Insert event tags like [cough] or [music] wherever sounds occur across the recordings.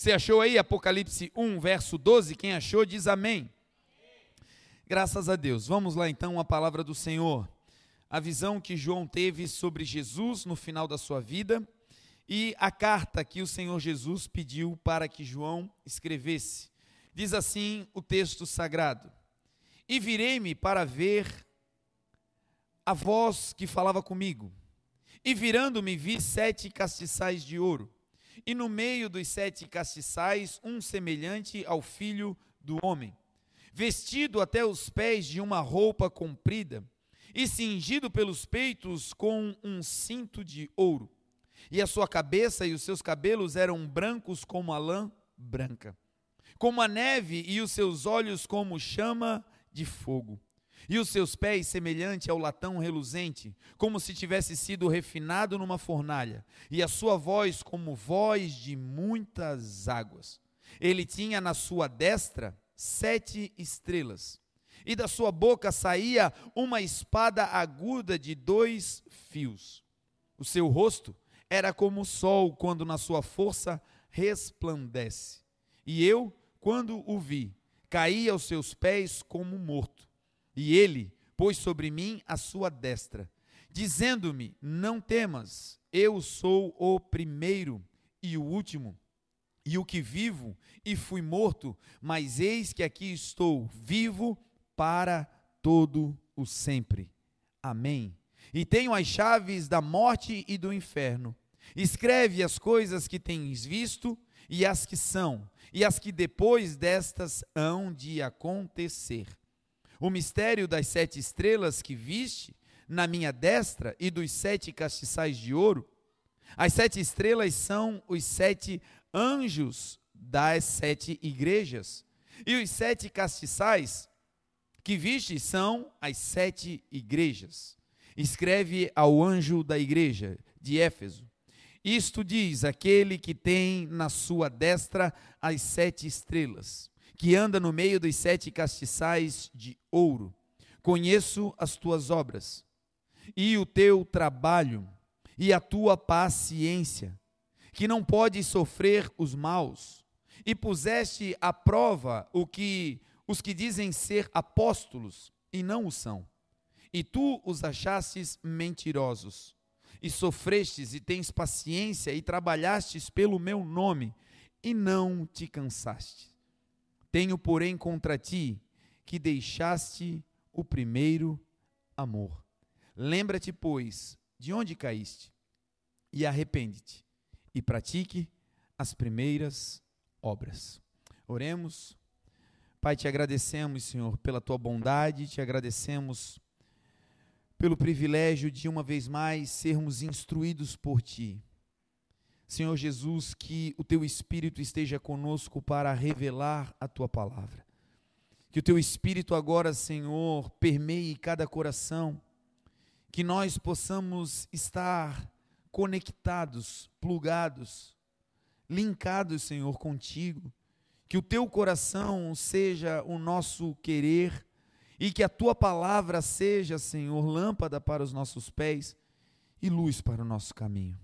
Você achou aí Apocalipse 1, verso 12? Quem achou, diz amém. Graças a Deus. Vamos lá então a palavra do Senhor. A visão que João teve sobre Jesus no final da sua vida e a carta que o Senhor Jesus pediu para que João escrevesse. Diz assim o texto sagrado: E virei-me para ver a voz que falava comigo. E virando-me, vi sete castiçais de ouro, e no meio dos sete castiçais, um semelhante ao filho do homem vestido até os pés de uma roupa comprida e cingido pelos peitos com um cinto de ouro. E a sua cabeça e os seus cabelos eram brancos como a lã branca, como a neve, e os seus olhos como chama de fogo. E os seus pés semelhante ao latão reluzente, como se tivesse sido refinado numa fornalha, e a sua voz como voz de muitas águas. Ele tinha na sua destra sete estrelas. E da sua boca saía uma espada aguda de dois fios. O seu rosto era como o sol quando na sua força resplandece. E eu, quando o vi, caí aos seus pés como morto. E ele pôs sobre mim a sua destra, dizendo-me: Não temas, eu sou o primeiro e o último e o que vivo e fui morto, mas eis que aqui estou, vivo para todo o sempre. Amém. E tenho as chaves da morte e do inferno. Escreve as coisas que tens visto e as que são, e as que depois destas hão de acontecer. O mistério das sete estrelas que viste na minha destra e dos sete castiçais de ouro. As sete estrelas são os sete anjos das sete igrejas. E os sete castiçais que viste são as sete igrejas. Escreve ao anjo da igreja de Éfeso. Isto diz aquele que tem na sua destra as sete estrelas, que anda no meio dos sete castiçais de ouro. Conheço as tuas obras, e o teu trabalho, e a tua paciência, que não pode sofrer os maus, e puseste à prova o que os que dizem ser apóstolos e não o são. E tu os achastes mentirosos, e sofrestes e tens paciência e trabalhastes pelo meu nome e não te cansaste. Tenho, porém, contra ti que deixaste o primeiro amor. Lembra-te, pois, de onde caíste, e arrepende-te e pratique as primeiras obras. Oremos. Pai, te agradecemos, Senhor, pela tua bondade, te agradecemos pelo privilégio de uma vez mais sermos instruídos por ti. Senhor Jesus, que o teu Espírito esteja conosco para revelar a tua palavra. Que o teu Espírito agora, Senhor, permeie cada coração, que nós possamos estar conectados, plugados, linkados, Senhor, contigo. Que o teu coração seja o nosso querer e que a tua palavra seja, Senhor, lâmpada para os nossos pés e luz para o nosso caminho.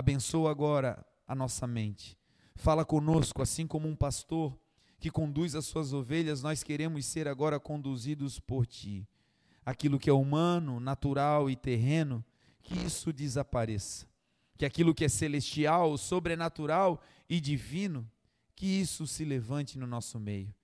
Abençoa agora a nossa mente. Fala conosco, assim como um pastor que conduz as suas ovelhas, nós queremos ser agora conduzidos por ti. Aquilo que é humano, natural e terreno, que isso desapareça. Que aquilo que é celestial, sobrenatural e divino, que isso se levante no nosso meio.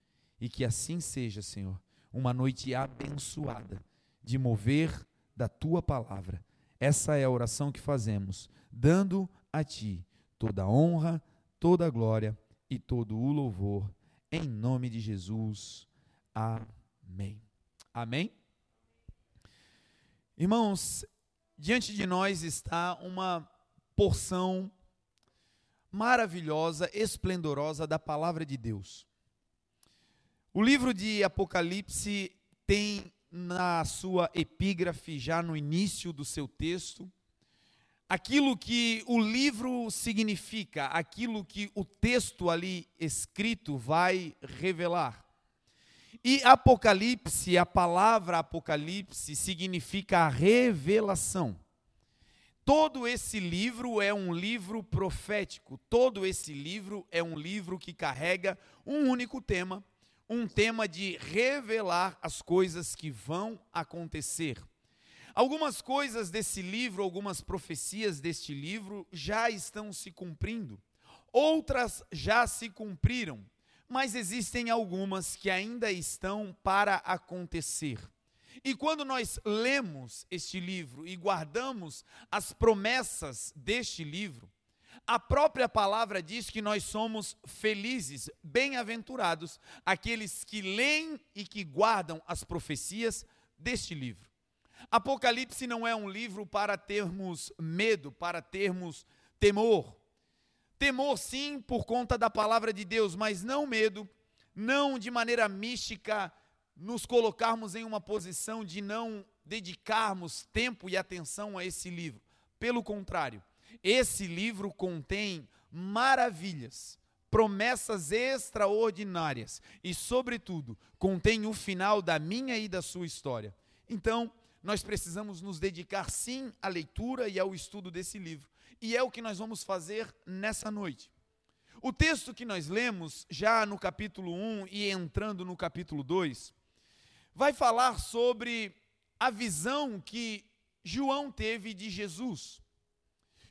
E que assim seja, Senhor, uma noite abençoada de mover da tua palavra. Essa é a oração que fazemos, dando a ti toda a honra, toda a glória e todo o louvor, em nome de Jesus. Amém. Amém. Irmãos, diante de nós está uma porção maravilhosa, esplendorosa da palavra de Deus. O livro de Apocalipse tem na sua epígrafe, já no início do seu texto, aquilo que o livro significa, aquilo que o texto ali escrito vai revelar. E Apocalipse, a palavra Apocalipse, significa a revelação. todo esse livro é um livro profético, todo esse livro é um livro que carrega um único tema, um tema de revelar as coisas que vão acontecer. Algumas coisas desse livro, algumas profecias deste livro já estão se cumprindo, outras já se cumpriram, mas existem algumas que ainda estão para acontecer. E quando nós lemos este livro e guardamos as promessas deste livro, a própria palavra diz que nós somos felizes, bem-aventurados, aqueles que leem e que guardam as profecias deste livro. Apocalipse não é um livro para termos medo, para termos temor. Temor, sim, por conta da palavra de Deus, mas não medo, não de maneira mística, nos colocarmos em uma posição de não dedicarmos tempo e atenção a esse livro. Pelo contrário, esse livro contém maravilhas, promessas extraordinárias e, sobretudo, contém o final da minha e da sua história. Então, nós precisamos nos dedicar sim à leitura e ao estudo desse livro. E é o que nós vamos fazer nessa noite. O texto que nós lemos, já no capítulo 1 e entrando no capítulo 2, vai falar sobre a visão que João teve de Jesus.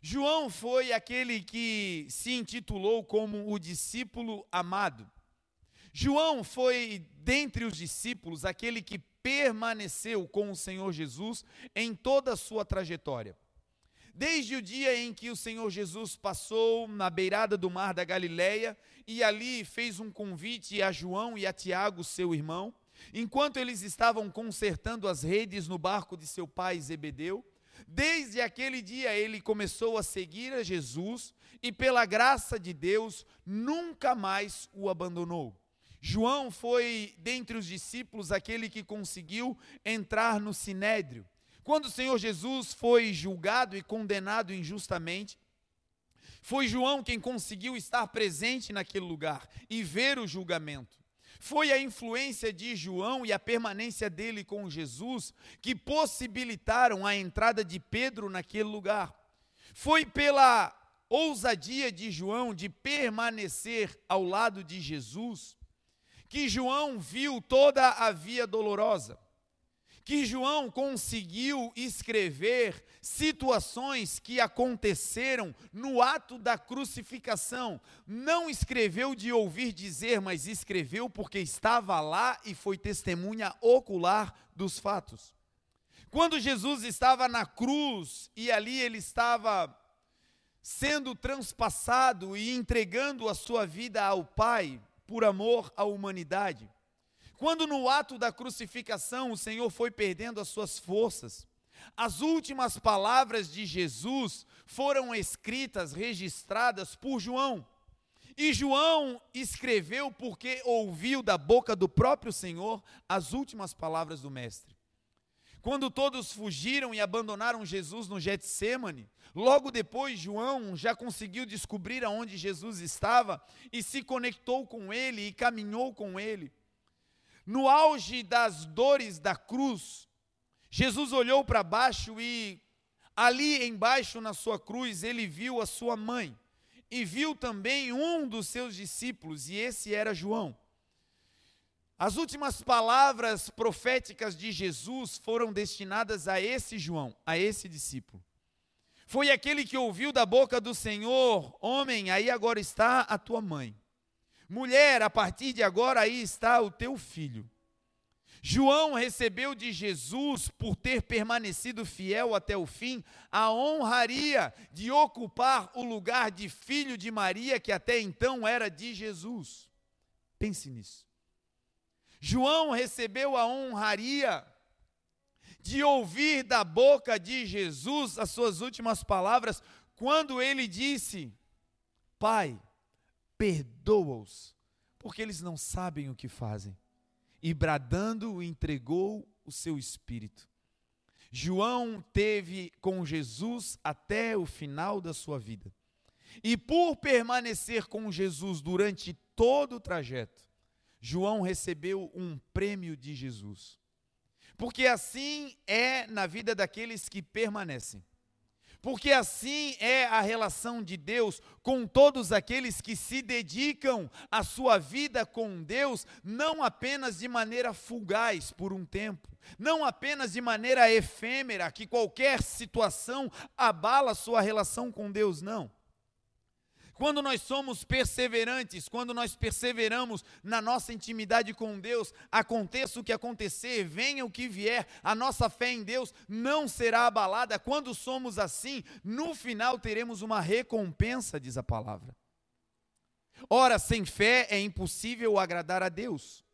João foi aquele que se intitulou como o discípulo amado. João foi, dentre os discípulos, aquele que permaneceu com o Senhor Jesus em toda a sua trajetória. Desde o dia em que o Senhor Jesus passou na beirada do mar da Galileia e ali fez um convite a João e a Tiago, seu irmão, Enquanto eles estavam consertando as redes no barco de seu pai Zebedeu, desde aquele dia ele começou a seguir a Jesus e, pela graça de Deus, nunca mais o abandonou. João foi, dentre os discípulos, aquele que conseguiu entrar no sinédrio. Quando o Senhor Jesus foi julgado e condenado injustamente, foi João quem conseguiu estar presente naquele lugar e ver o julgamento. Foi a influência de João e a permanência dele com Jesus que possibilitaram a entrada de Pedro naquele lugar. Foi pela ousadia de João de permanecer ao lado de Jesus que João viu toda a via dolorosa que João conseguiu escrever situações que aconteceram no ato da crucificação. Não escreveu de ouvir dizer, mas escreveu porque estava lá e foi testemunha ocular dos fatos. Quando Jesus estava na cruz e ali ele estava sendo transpassado e entregando a sua vida ao Pai por amor à humanidade, quando no ato da crucificação o Senhor foi perdendo as suas forças, as últimas palavras de Jesus foram escritas, registradas por João. E João escreveu porque ouviu da boca do próprio Senhor as últimas palavras do Mestre. Quando todos fugiram e abandonaram Jesus no Getsemane, logo depois João já conseguiu descobrir aonde Jesus estava e se conectou com ele e caminhou com ele. No auge das dores da cruz, Jesus olhou para baixo e ali embaixo na sua cruz ele viu a sua mãe e viu também um dos seus discípulos, e esse era João. As últimas palavras proféticas de Jesus foram destinadas a esse João, a esse discípulo. Foi aquele que ouviu da boca do Senhor: Homem, aí agora está a tua mãe. Mulher, a partir de agora aí está o teu filho. João recebeu de Jesus, por ter permanecido fiel até o fim, a honraria de ocupar o lugar de filho de Maria, que até então era de Jesus. Pense nisso. João recebeu a honraria de ouvir da boca de Jesus as suas últimas palavras, quando ele disse: Pai, perdoa-os, porque eles não sabem o que fazem. E bradando, entregou o seu espírito. João teve com Jesus até o final da sua vida. E por permanecer com Jesus durante todo o trajeto, João recebeu um prêmio de Jesus. Porque assim é na vida daqueles que permanecem. Porque assim é a relação de Deus com todos aqueles que se dedicam a sua vida com Deus, não apenas de maneira fugaz por um tempo, não apenas de maneira efêmera, que qualquer situação abala sua relação com Deus, não. Quando nós somos perseverantes, quando nós perseveramos na nossa intimidade com Deus, aconteça o que acontecer, venha o que vier, a nossa fé em Deus não será abalada. Quando somos assim, no final teremos uma recompensa, diz a palavra. Ora, sem fé é impossível agradar a Deus.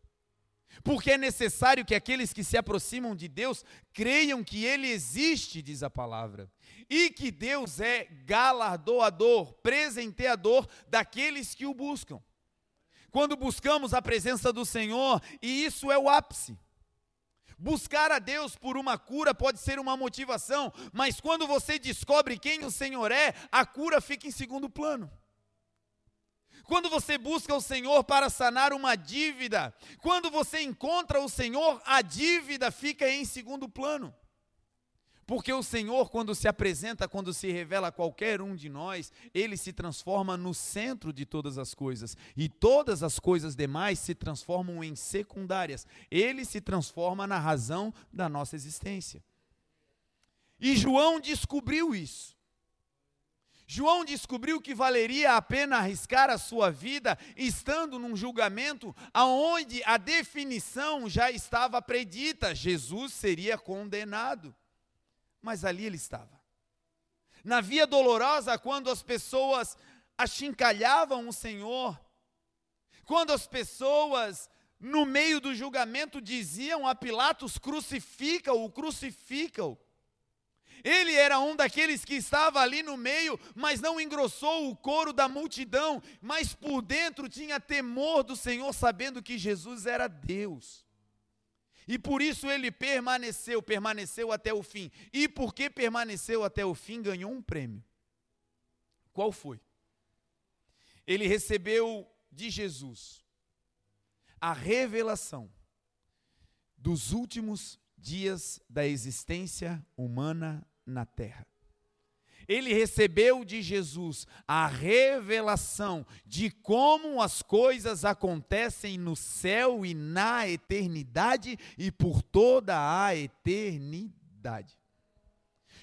Porque é necessário que aqueles que se aproximam de Deus creiam que Ele existe, diz a palavra, e que Deus é galardoador, presenteador daqueles que o buscam. Quando buscamos a presença do Senhor, e isso é o ápice. Buscar a Deus por uma cura pode ser uma motivação, mas quando você descobre quem o Senhor é, a cura fica em segundo plano. Quando você busca o Senhor para sanar uma dívida, quando você encontra o Senhor, a dívida fica em segundo plano. Porque o Senhor, quando se apresenta, quando se revela a qualquer um de nós, ele se transforma no centro de todas as coisas. E todas as coisas demais se transformam em secundárias. Ele se transforma na razão da nossa existência. E João descobriu isso. João descobriu que valeria a pena arriscar a sua vida estando num julgamento aonde a definição já estava predita, Jesus seria condenado. Mas ali ele estava. Na via dolorosa, quando as pessoas achincalhavam o Senhor, quando as pessoas no meio do julgamento diziam a Pilatos: crucifica-o, crucifica-o. Ele era um daqueles que estava ali no meio, mas não engrossou o coro da multidão, mas por dentro tinha temor do Senhor, sabendo que Jesus era Deus. E por isso ele permaneceu, permaneceu até o fim. E porque permaneceu até o fim, ganhou um prêmio. Qual foi? Ele recebeu de Jesus a revelação dos últimos dias da existência humana na terra. Ele recebeu de Jesus a revelação de como as coisas acontecem no céu e na eternidade e por toda a eternidade.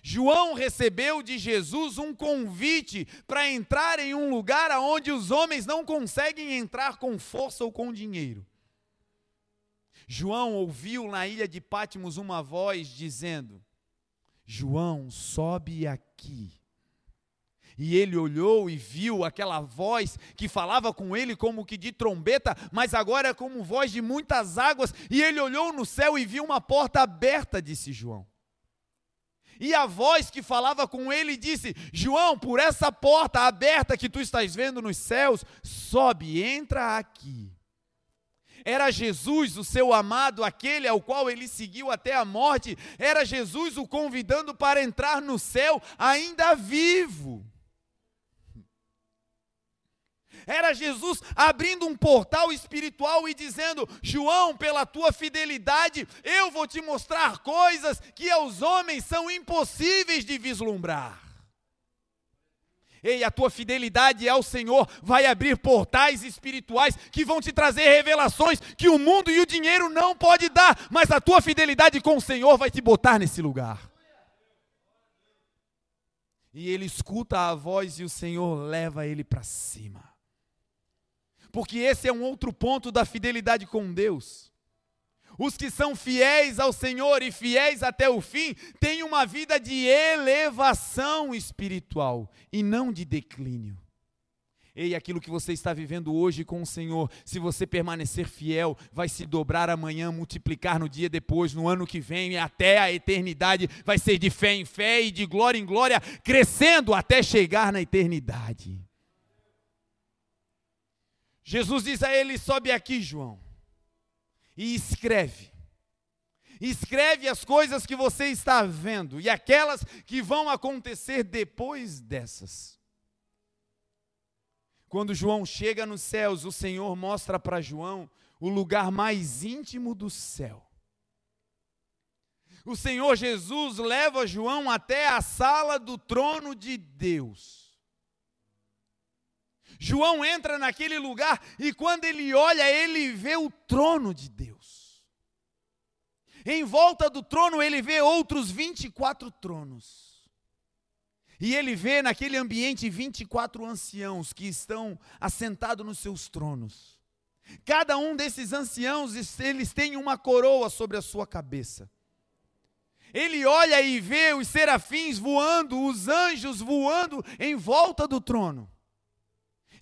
João recebeu de Jesus um convite para entrar em um lugar aonde os homens não conseguem entrar com força ou com dinheiro. João ouviu na ilha de Pátimos uma voz dizendo: João, sobe aqui. E ele olhou e viu aquela voz que falava com ele como que de trombeta, mas agora é como voz de muitas águas. E ele olhou no céu e viu uma porta aberta, disse João. E a voz que falava com ele disse: João, por essa porta aberta que tu estás vendo nos céus, sobe, entra aqui. Era Jesus, o seu amado, aquele ao qual ele seguiu até a morte. Era Jesus o convidando para entrar no céu, ainda vivo. Era Jesus abrindo um portal espiritual e dizendo: João, pela tua fidelidade, eu vou te mostrar coisas que aos homens são impossíveis de vislumbrar. Ei, a tua fidelidade ao Senhor vai abrir portais espirituais que vão te trazer revelações que o mundo e o dinheiro não pode dar, mas a tua fidelidade com o Senhor vai te botar nesse lugar. E ele escuta a voz e o Senhor leva ele para cima. Porque esse é um outro ponto da fidelidade com Deus. Os que são fiéis ao Senhor e fiéis até o fim têm uma vida de elevação espiritual e não de declínio. Ei, aquilo que você está vivendo hoje com o Senhor, se você permanecer fiel, vai se dobrar amanhã, multiplicar no dia depois, no ano que vem, até a eternidade, vai ser de fé em fé e de glória em glória, crescendo até chegar na eternidade. Jesus diz a ele: sobe aqui, João e escreve. Escreve as coisas que você está vendo e aquelas que vão acontecer depois dessas. Quando João chega nos céus, o Senhor mostra para João o lugar mais íntimo do céu. o Senhor Jesus leva João até a sala do trono de Deus. João entra naquele lugar e quando ele olha, ele vê o trono de Deus. Em volta do trono, ele vê outros 24 tronos. E ele vê naquele ambiente 24 anciãos que estão assentados nos seus tronos. Cada um desses anciãos, eles têm uma coroa sobre a sua cabeça. Ele olha e vê os serafins voando, os anjos voando em volta do trono.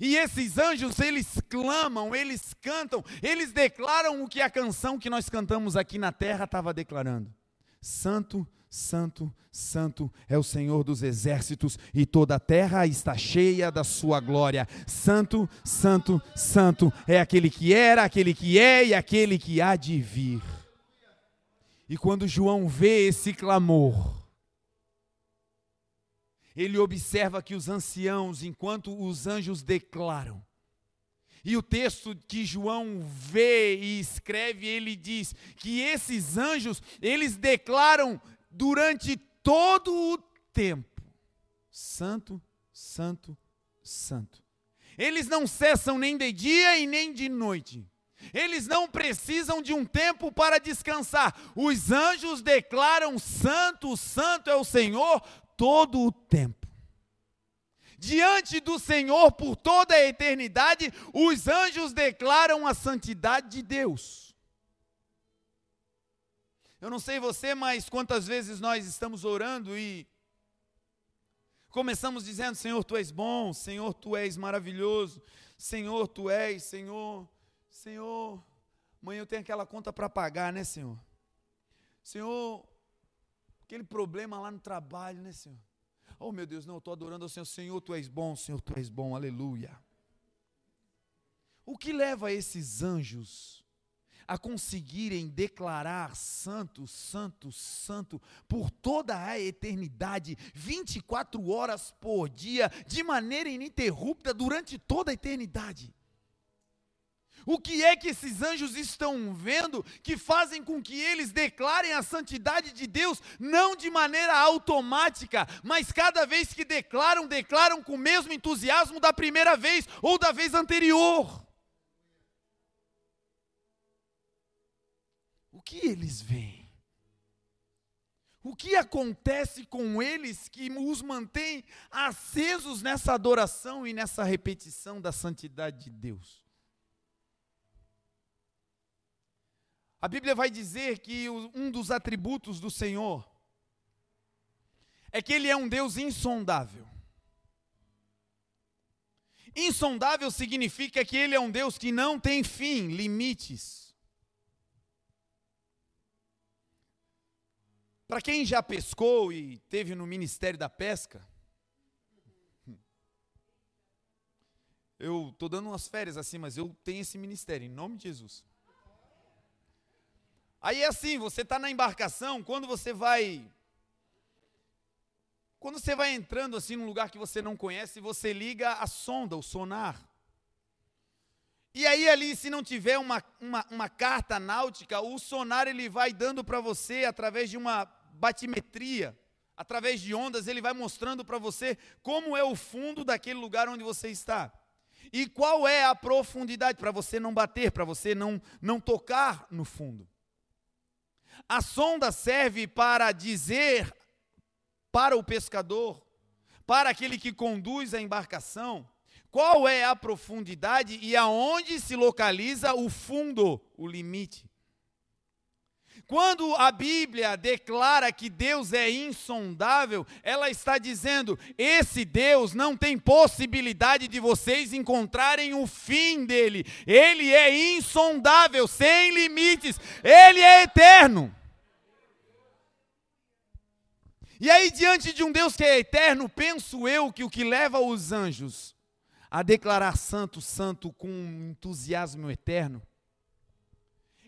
E esses anjos, eles clamam, eles cantam, eles declaram o que a canção que nós cantamos aqui na terra estava declarando: Santo, Santo, Santo é o Senhor dos exércitos, e toda a terra está cheia da sua glória. Santo, Santo, Santo é aquele que era, aquele que é e aquele que há de vir. E quando João vê esse clamor, ele observa que os anciãos, enquanto os anjos declaram, e o texto que João vê e escreve, ele diz que esses anjos, eles declaram durante todo o tempo: Santo, Santo, Santo. Eles não cessam nem de dia e nem de noite. Eles não precisam de um tempo para descansar. Os anjos declaram: Santo, Santo é o Senhor todo o tempo. Diante do Senhor por toda a eternidade, os anjos declaram a santidade de Deus. Eu não sei você, mas quantas vezes nós estamos orando e começamos dizendo: Senhor, tu és bom, Senhor, tu és maravilhoso, Senhor, tu és, Senhor, Senhor, mãe, eu tenho aquela conta para pagar, né, Senhor? Senhor, aquele problema lá no trabalho, né, Senhor? Oh, meu Deus, não, eu estou adorando ao Senhor. Senhor, tu és bom, Senhor, tu és bom, aleluia. O que leva esses anjos a conseguirem declarar santo, santo, santo por toda a eternidade, 24 horas por dia, de maneira ininterrupta durante toda a eternidade? O que é que esses anjos estão vendo que fazem com que eles declarem a santidade de Deus, não de maneira automática, mas cada vez que declaram, declaram com o mesmo entusiasmo da primeira vez ou da vez anterior? O que eles veem? O que acontece com eles que os mantém acesos nessa adoração e nessa repetição da santidade de Deus? A Bíblia vai dizer que um dos atributos do Senhor é que Ele é um Deus insondável. Insondável significa que Ele é um Deus que não tem fim, limites. Para quem já pescou e teve no Ministério da Pesca, eu estou dando umas férias assim, mas eu tenho esse ministério, em nome de Jesus. Aí é assim, você está na embarcação, quando você vai. Quando você vai entrando assim num lugar que você não conhece, você liga a sonda, o sonar. E aí ali, se não tiver uma, uma, uma carta náutica, o sonar ele vai dando para você, através de uma batimetria, através de ondas, ele vai mostrando para você como é o fundo daquele lugar onde você está. E qual é a profundidade, para você não bater, para você não, não tocar no fundo. A sonda serve para dizer para o pescador, para aquele que conduz a embarcação, qual é a profundidade e aonde se localiza o fundo, o limite. Quando a Bíblia declara que Deus é insondável, ela está dizendo: esse Deus não tem possibilidade de vocês encontrarem o fim dele. Ele é insondável, sem limites, ele é eterno. E aí, diante de um Deus que é eterno, penso eu que o que leva os anjos a declarar santo, santo com um entusiasmo eterno,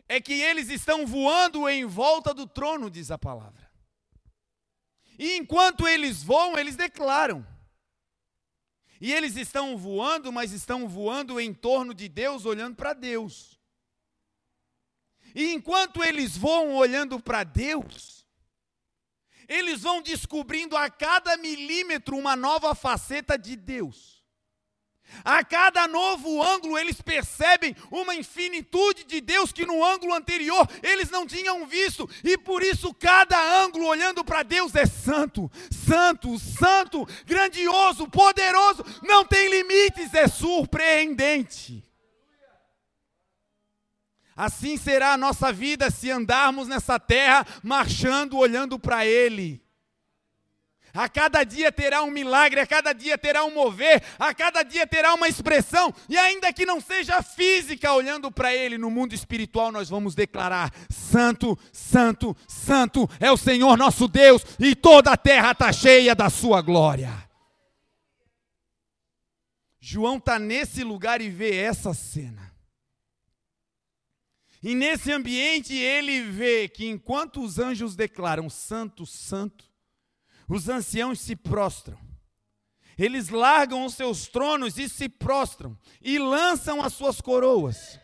é que eles estão voando em volta do trono, diz a palavra. E enquanto eles voam, eles declaram. E eles estão voando, mas estão voando em torno de Deus, olhando para Deus. E enquanto eles voam olhando para Deus, eles vão descobrindo a cada milímetro uma nova faceta de Deus. A cada novo ângulo, eles percebem uma infinitude de Deus que no ângulo anterior eles não tinham visto, e por isso cada ângulo olhando para Deus é santo, santo, santo, grandioso, poderoso, não tem limites, é surpreendente. Assim será a nossa vida se andarmos nessa terra marchando, olhando para Ele. A cada dia terá um milagre, a cada dia terá um mover, a cada dia terá uma expressão, e ainda que não seja física, olhando para Ele no mundo espiritual, nós vamos declarar: Santo, Santo, Santo é o Senhor nosso Deus, e toda a terra está cheia da Sua glória. João está nesse lugar e vê essa cena. E nesse ambiente ele vê que enquanto os anjos declaram santo, santo, os anciãos se prostram. Eles largam os seus tronos e se prostram e lançam as suas coroas.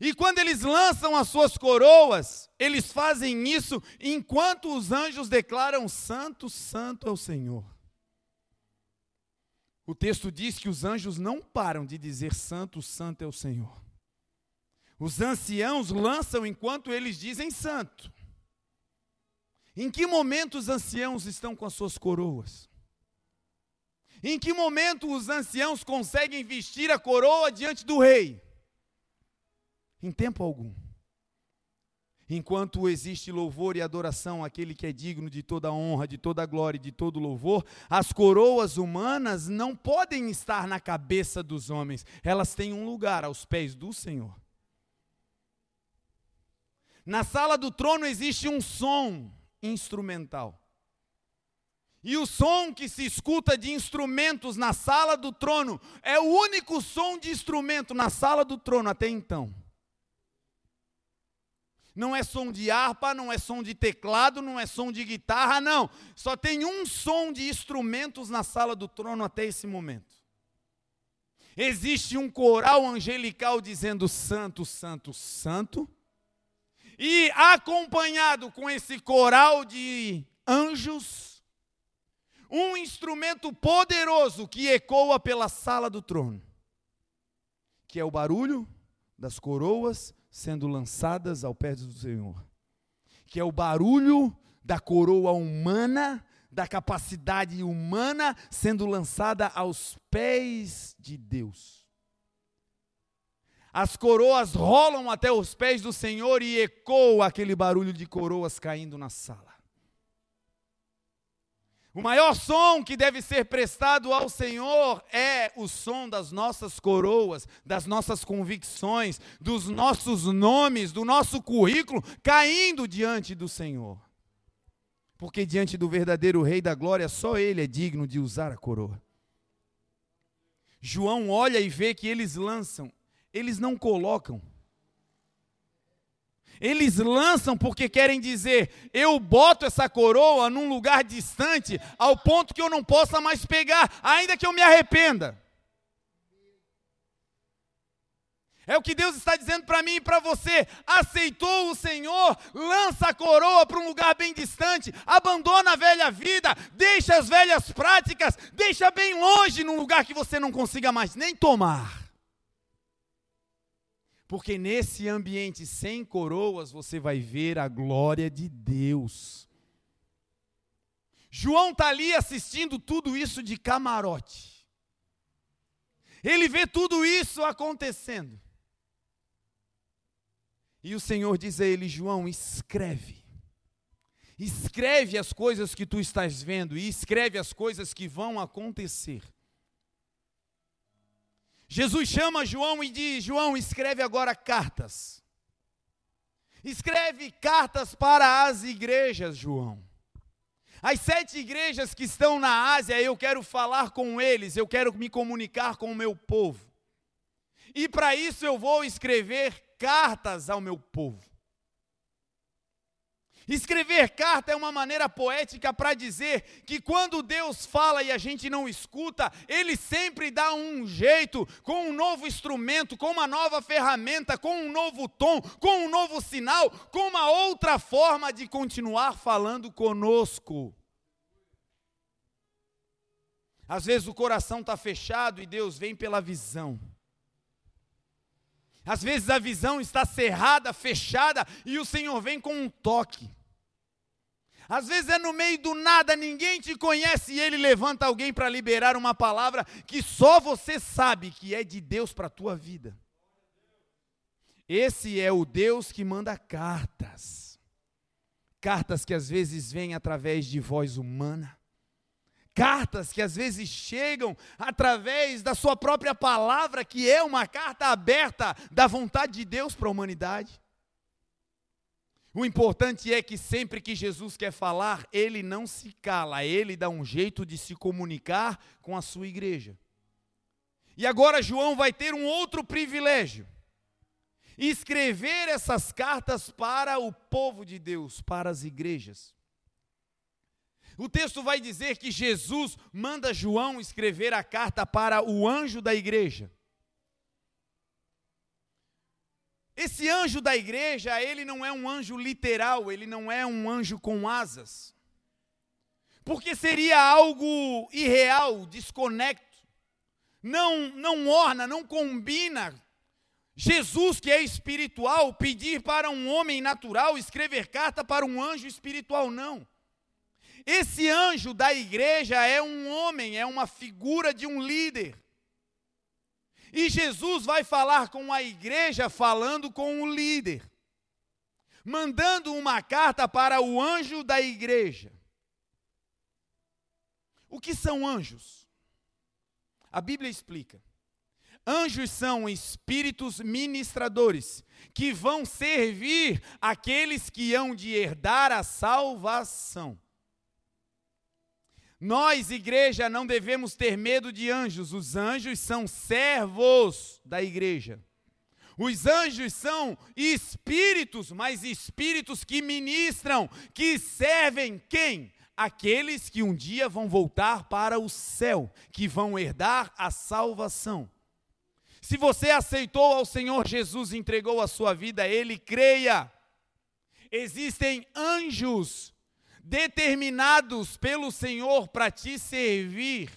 E quando eles lançam as suas coroas, eles fazem isso enquanto os anjos declaram: Santo, Santo é o Senhor. O texto diz que os anjos não param de dizer: Santo, Santo é o Senhor. Os anciãos lançam enquanto eles dizem santo. Em que momento os anciãos estão com as suas coroas? Em que momento os anciãos conseguem vestir a coroa diante do rei? Em tempo algum. Enquanto existe louvor e adoração àquele que é digno de toda honra, de toda glória e de todo louvor, as coroas humanas não podem estar na cabeça dos homens, elas têm um lugar aos pés do Senhor. Na sala do trono existe um som instrumental. E o som que se escuta de instrumentos na sala do trono é o único som de instrumento na sala do trono até então. Não é som de harpa, não é som de teclado, não é som de guitarra, não. Só tem um som de instrumentos na sala do trono até esse momento. Existe um coral angelical dizendo: Santo, Santo, Santo e acompanhado com esse coral de anjos, um instrumento poderoso que ecoa pela sala do trono, que é o barulho das coroas sendo lançadas ao pé do Senhor, que é o barulho da coroa humana, da capacidade humana sendo lançada aos pés de Deus. As coroas rolam até os pés do Senhor e ecoa aquele barulho de coroas caindo na sala. O maior som que deve ser prestado ao Senhor é o som das nossas coroas, das nossas convicções, dos nossos nomes, do nosso currículo caindo diante do Senhor. Porque diante do verdadeiro Rei da Glória, só Ele é digno de usar a coroa. João olha e vê que eles lançam eles não colocam. Eles lançam porque querem dizer: eu boto essa coroa num lugar distante, ao ponto que eu não possa mais pegar, ainda que eu me arrependa. É o que Deus está dizendo para mim e para você. Aceitou o Senhor, lança a coroa para um lugar bem distante, abandona a velha vida, deixa as velhas práticas, deixa bem longe num lugar que você não consiga mais nem tomar. Porque nesse ambiente sem coroas você vai ver a glória de Deus. João está ali assistindo tudo isso de camarote. Ele vê tudo isso acontecendo. E o Senhor diz a ele: João, escreve. Escreve as coisas que tu estás vendo e escreve as coisas que vão acontecer. Jesus chama João e diz: João, escreve agora cartas. Escreve cartas para as igrejas, João. As sete igrejas que estão na Ásia, eu quero falar com eles, eu quero me comunicar com o meu povo. E para isso eu vou escrever cartas ao meu povo. Escrever carta é uma maneira poética para dizer que quando Deus fala e a gente não escuta, Ele sempre dá um jeito, com um novo instrumento, com uma nova ferramenta, com um novo tom, com um novo sinal, com uma outra forma de continuar falando conosco. Às vezes o coração está fechado e Deus vem pela visão. Às vezes a visão está cerrada, fechada, e o Senhor vem com um toque. Às vezes é no meio do nada, ninguém te conhece e ele levanta alguém para liberar uma palavra que só você sabe que é de Deus para a tua vida. Esse é o Deus que manda cartas. Cartas que às vezes vêm através de voz humana. Cartas que às vezes chegam através da sua própria palavra, que é uma carta aberta da vontade de Deus para a humanidade. O importante é que sempre que Jesus quer falar, ele não se cala, ele dá um jeito de se comunicar com a sua igreja. E agora João vai ter um outro privilégio: escrever essas cartas para o povo de Deus, para as igrejas. O texto vai dizer que Jesus manda João escrever a carta para o anjo da igreja. Esse anjo da igreja, ele não é um anjo literal, ele não é um anjo com asas. Porque seria algo irreal, desconecto. Não não orna, não combina Jesus, que é espiritual, pedir para um homem natural escrever carta para um anjo espiritual, não. Esse anjo da igreja é um homem, é uma figura de um líder. E Jesus vai falar com a igreja, falando com o líder, mandando uma carta para o anjo da igreja. O que são anjos? A Bíblia explica. Anjos são espíritos ministradores que vão servir aqueles que hão de herdar a salvação. Nós, igreja, não devemos ter medo de anjos. Os anjos são servos da igreja. Os anjos são espíritos, mas espíritos que ministram, que servem quem? Aqueles que um dia vão voltar para o céu, que vão herdar a salvação. Se você aceitou ao Senhor Jesus, entregou a sua vida a Ele, creia. Existem anjos determinados pelo Senhor para te servir,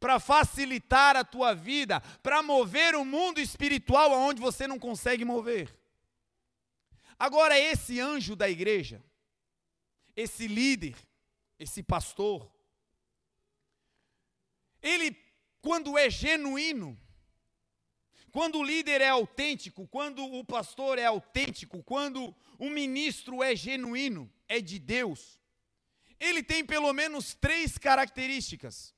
para facilitar a tua vida, para mover o mundo espiritual aonde você não consegue mover. Agora, esse anjo da igreja, esse líder, esse pastor, ele, quando é genuíno, quando o líder é autêntico, quando o pastor é autêntico, quando o ministro é genuíno, é de Deus, ele tem pelo menos três características.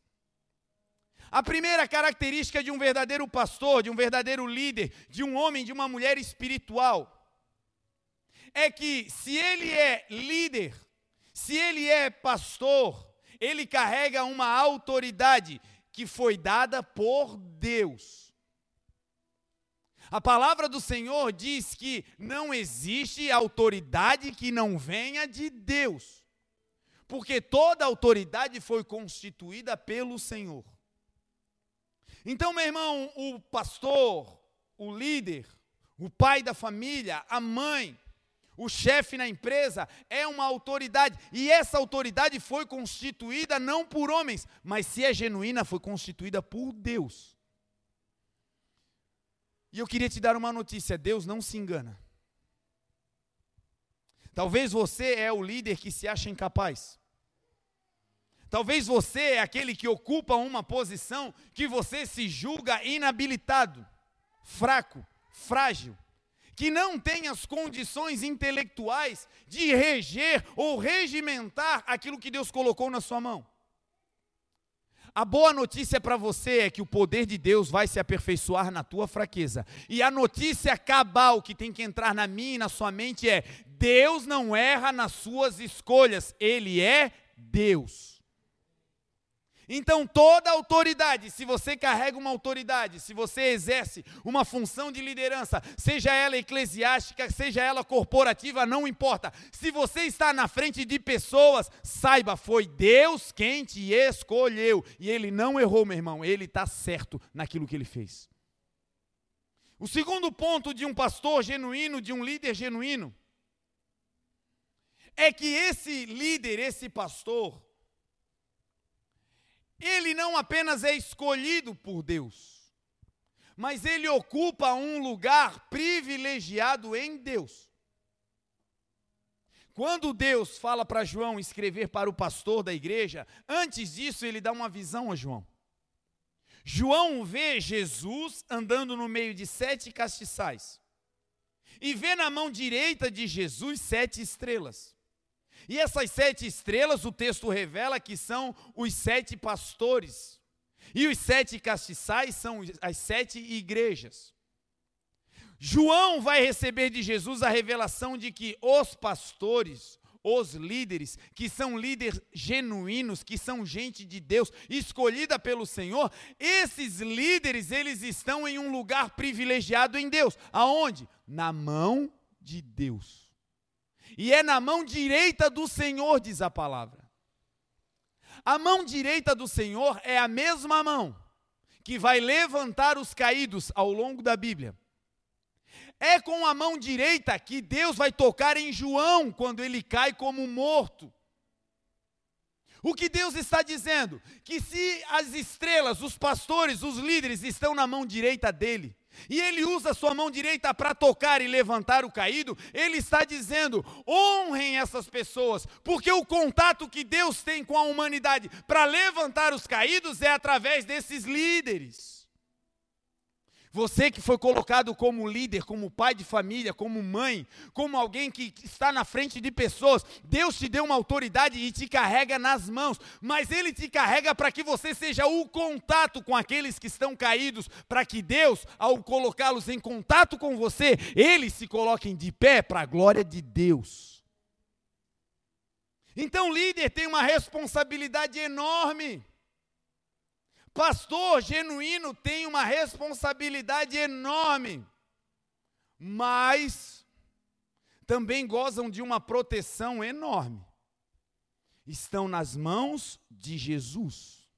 A primeira característica de um verdadeiro pastor, de um verdadeiro líder, de um homem, de uma mulher espiritual, é que se ele é líder, se ele é pastor, ele carrega uma autoridade que foi dada por Deus. A palavra do Senhor diz que não existe autoridade que não venha de Deus porque toda autoridade foi constituída pelo Senhor. Então, meu irmão, o pastor, o líder, o pai da família, a mãe, o chefe na empresa é uma autoridade, e essa autoridade foi constituída não por homens, mas se é genuína, foi constituída por Deus. E eu queria te dar uma notícia: Deus não se engana. Talvez você é o líder que se acha incapaz. Talvez você é aquele que ocupa uma posição que você se julga inabilitado, fraco, frágil, que não tem as condições intelectuais de reger ou regimentar aquilo que Deus colocou na sua mão. A boa notícia para você é que o poder de Deus vai se aperfeiçoar na tua fraqueza. E a notícia cabal que tem que entrar na minha e na sua mente é: Deus não erra nas suas escolhas, Ele é Deus. Então, toda autoridade, se você carrega uma autoridade, se você exerce uma função de liderança, seja ela eclesiástica, seja ela corporativa, não importa. Se você está na frente de pessoas, saiba, foi Deus quem te escolheu. E ele não errou, meu irmão, ele está certo naquilo que ele fez. O segundo ponto de um pastor genuíno, de um líder genuíno, é que esse líder, esse pastor, ele não apenas é escolhido por Deus, mas ele ocupa um lugar privilegiado em Deus. Quando Deus fala para João escrever para o pastor da igreja, antes disso ele dá uma visão a João. João vê Jesus andando no meio de sete castiçais e vê na mão direita de Jesus sete estrelas. E essas sete estrelas, o texto revela que são os sete pastores. E os sete castiçais são as sete igrejas. João vai receber de Jesus a revelação de que os pastores, os líderes, que são líderes genuínos, que são gente de Deus, escolhida pelo Senhor, esses líderes, eles estão em um lugar privilegiado em Deus. Aonde? Na mão de Deus e é na mão direita do Senhor, diz a palavra. A mão direita do Senhor é a mesma mão que vai levantar os caídos ao longo da Bíblia. É com a mão direita que Deus vai tocar em João quando ele cai como morto. O que Deus está dizendo? Que se as estrelas, os pastores, os líderes estão na mão direita dele, e ele usa sua mão direita para tocar e levantar o caído, ele está dizendo: honrem essas pessoas, porque o contato que Deus tem com a humanidade para levantar os caídos é através desses líderes. Você que foi colocado como líder, como pai de família, como mãe, como alguém que está na frente de pessoas, Deus te deu uma autoridade e te carrega nas mãos, mas Ele te carrega para que você seja o contato com aqueles que estão caídos, para que Deus, ao colocá-los em contato com você, eles se coloquem de pé para a glória de Deus. Então, líder tem uma responsabilidade enorme. Pastor genuíno tem uma responsabilidade enorme, mas também gozam de uma proteção enorme. Estão nas mãos de Jesus.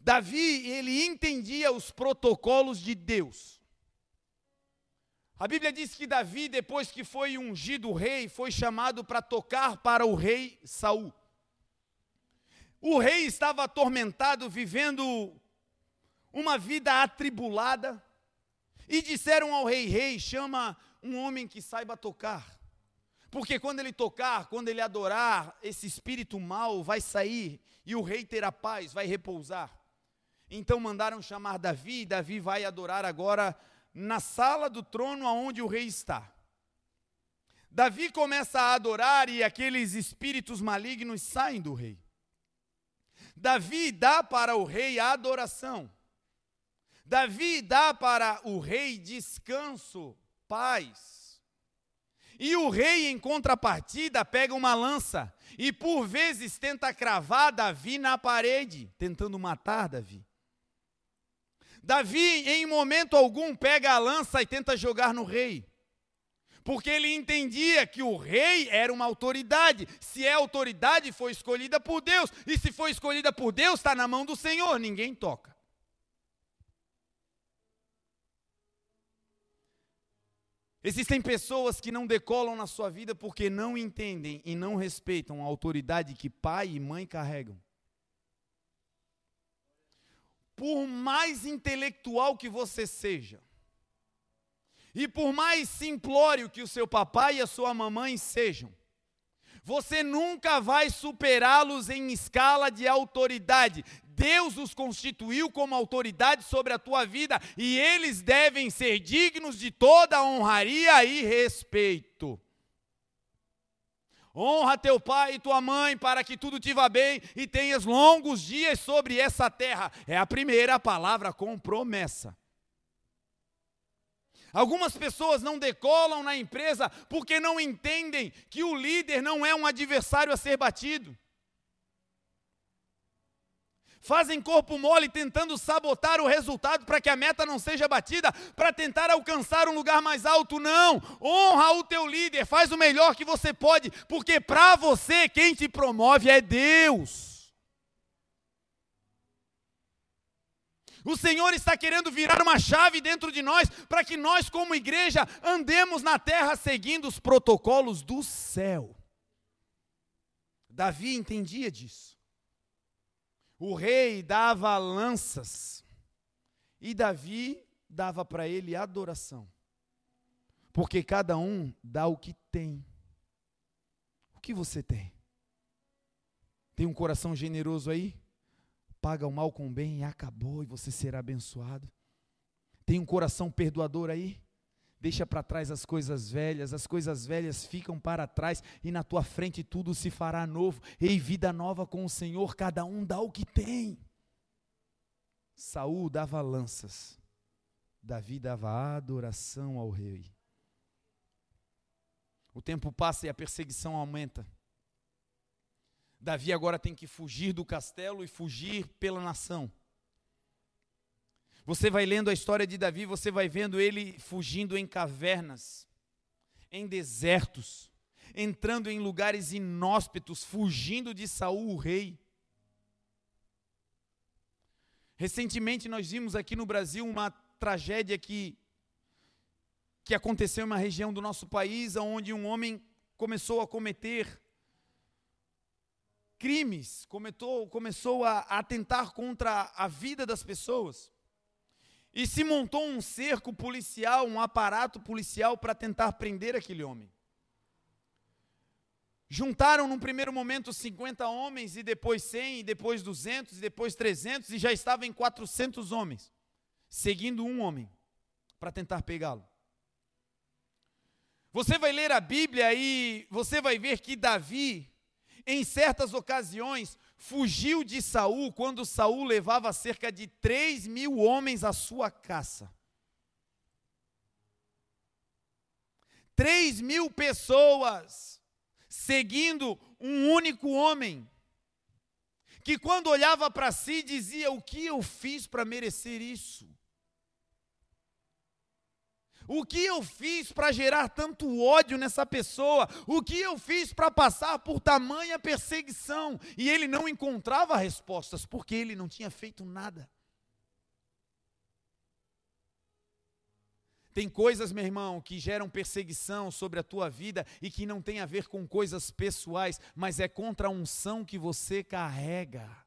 Davi, ele entendia os protocolos de Deus. A Bíblia diz que Davi, depois que foi ungido rei, foi chamado para tocar para o rei Saul. O rei estava atormentado, vivendo uma vida atribulada, e disseram ao rei: Rei, chama um homem que saiba tocar. Porque quando ele tocar, quando ele adorar, esse espírito mal vai sair e o rei terá paz, vai repousar. Então mandaram chamar Davi, e Davi vai adorar agora na sala do trono aonde o rei está. Davi começa a adorar e aqueles espíritos malignos saem do rei. Davi dá para o rei adoração. Davi dá para o rei descanso, paz. E o rei, em contrapartida, pega uma lança e por vezes tenta cravar Davi na parede, tentando matar Davi. Davi, em momento algum, pega a lança e tenta jogar no rei porque ele entendia que o rei era uma autoridade. Se é autoridade, foi escolhida por Deus, e se foi escolhida por Deus, está na mão do Senhor, ninguém toca. Existem pessoas que não decolam na sua vida porque não entendem e não respeitam a autoridade que pai e mãe carregam. Por mais intelectual que você seja, e por mais simplório que o seu papai e a sua mamãe sejam, você nunca vai superá-los em escala de autoridade. Deus os constituiu como autoridade sobre a tua vida e eles devem ser dignos de toda honraria e respeito. Honra teu pai e tua mãe para que tudo te vá bem e tenhas longos dias sobre essa terra. É a primeira palavra com promessa. Algumas pessoas não decolam na empresa porque não entendem que o líder não é um adversário a ser batido. fazem corpo mole tentando sabotar o resultado para que a meta não seja batida, para tentar alcançar um lugar mais alto. Não! Honra o teu líder, faz o melhor que você pode, porque para você quem te promove é Deus. O Senhor está querendo virar uma chave dentro de nós para que nós, como igreja, andemos na terra seguindo os protocolos do céu. Davi entendia disso. O rei dava lanças e Davi dava para ele adoração. Porque cada um dá o que tem. O que você tem? Tem um coração generoso aí? Paga o mal com o bem e acabou, e você será abençoado. Tem um coração perdoador aí? Deixa para trás as coisas velhas, as coisas velhas ficam para trás e na tua frente tudo se fará novo. Ei, vida nova com o Senhor, cada um dá o que tem. Saul dava lanças, Davi dava adoração ao rei. O tempo passa e a perseguição aumenta. Davi agora tem que fugir do castelo e fugir pela nação. Você vai lendo a história de Davi, você vai vendo ele fugindo em cavernas, em desertos, entrando em lugares inóspitos, fugindo de Saul, o rei. Recentemente nós vimos aqui no Brasil uma tragédia que que aconteceu em uma região do nosso país onde um homem começou a cometer crimes, cometou, começou a, atentar contra a vida das pessoas. E se montou um cerco policial, um aparato policial para tentar prender aquele homem. Juntaram num primeiro momento 50 homens, e depois 100, e depois 200, e depois 300, e já estava em 400 homens, seguindo um homem, para tentar pegá-lo. Você vai ler a Bíblia e você vai ver que Davi, em certas ocasiões, fugiu de Saul quando Saul levava cerca de 3 mil homens à sua caça. 3 mil pessoas seguindo um único homem, que quando olhava para si dizia: O que eu fiz para merecer isso? O que eu fiz para gerar tanto ódio nessa pessoa? O que eu fiz para passar por tamanha perseguição? E ele não encontrava respostas, porque ele não tinha feito nada. Tem coisas, meu irmão, que geram perseguição sobre a tua vida e que não tem a ver com coisas pessoais, mas é contra a unção que você carrega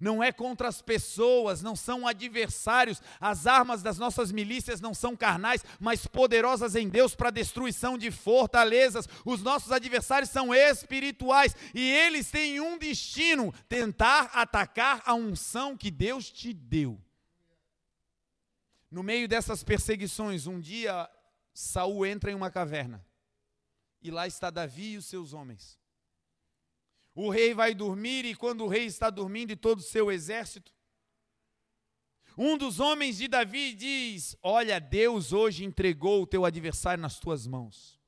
não é contra as pessoas, não são adversários. As armas das nossas milícias não são carnais, mas poderosas em Deus para destruição de fortalezas. Os nossos adversários são espirituais e eles têm um destino: tentar atacar a unção que Deus te deu. No meio dessas perseguições, um dia Saul entra em uma caverna. E lá está Davi e os seus homens. O rei vai dormir, e quando o rei está dormindo e todo o seu exército, um dos homens de Davi diz: Olha, Deus hoje entregou o teu adversário nas tuas mãos.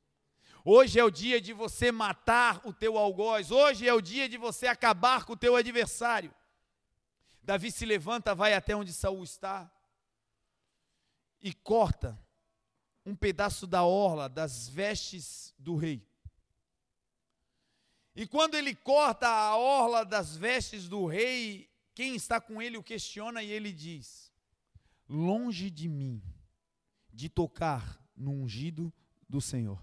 Hoje é o dia de você matar o teu algoz. Hoje é o dia de você acabar com o teu adversário. Davi se levanta, vai até onde Saul está e corta um pedaço da orla das vestes do rei. E quando ele corta a orla das vestes do rei, quem está com ele o questiona e ele diz: Longe de mim de tocar no ungido do Senhor.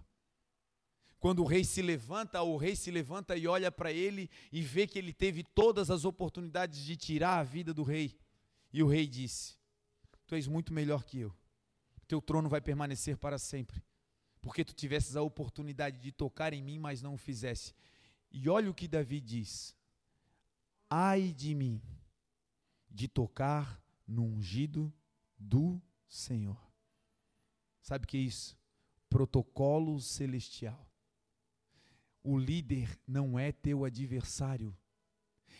Quando o rei se levanta, o rei se levanta e olha para ele e vê que ele teve todas as oportunidades de tirar a vida do rei. E o rei disse: Tu és muito melhor que eu. Teu trono vai permanecer para sempre. Porque tu tivesses a oportunidade de tocar em mim, mas não o fizesse. E olha o que Davi diz: Ai de mim, de tocar no ungido do Senhor. Sabe o que é isso? Protocolo celestial. O líder não é teu adversário.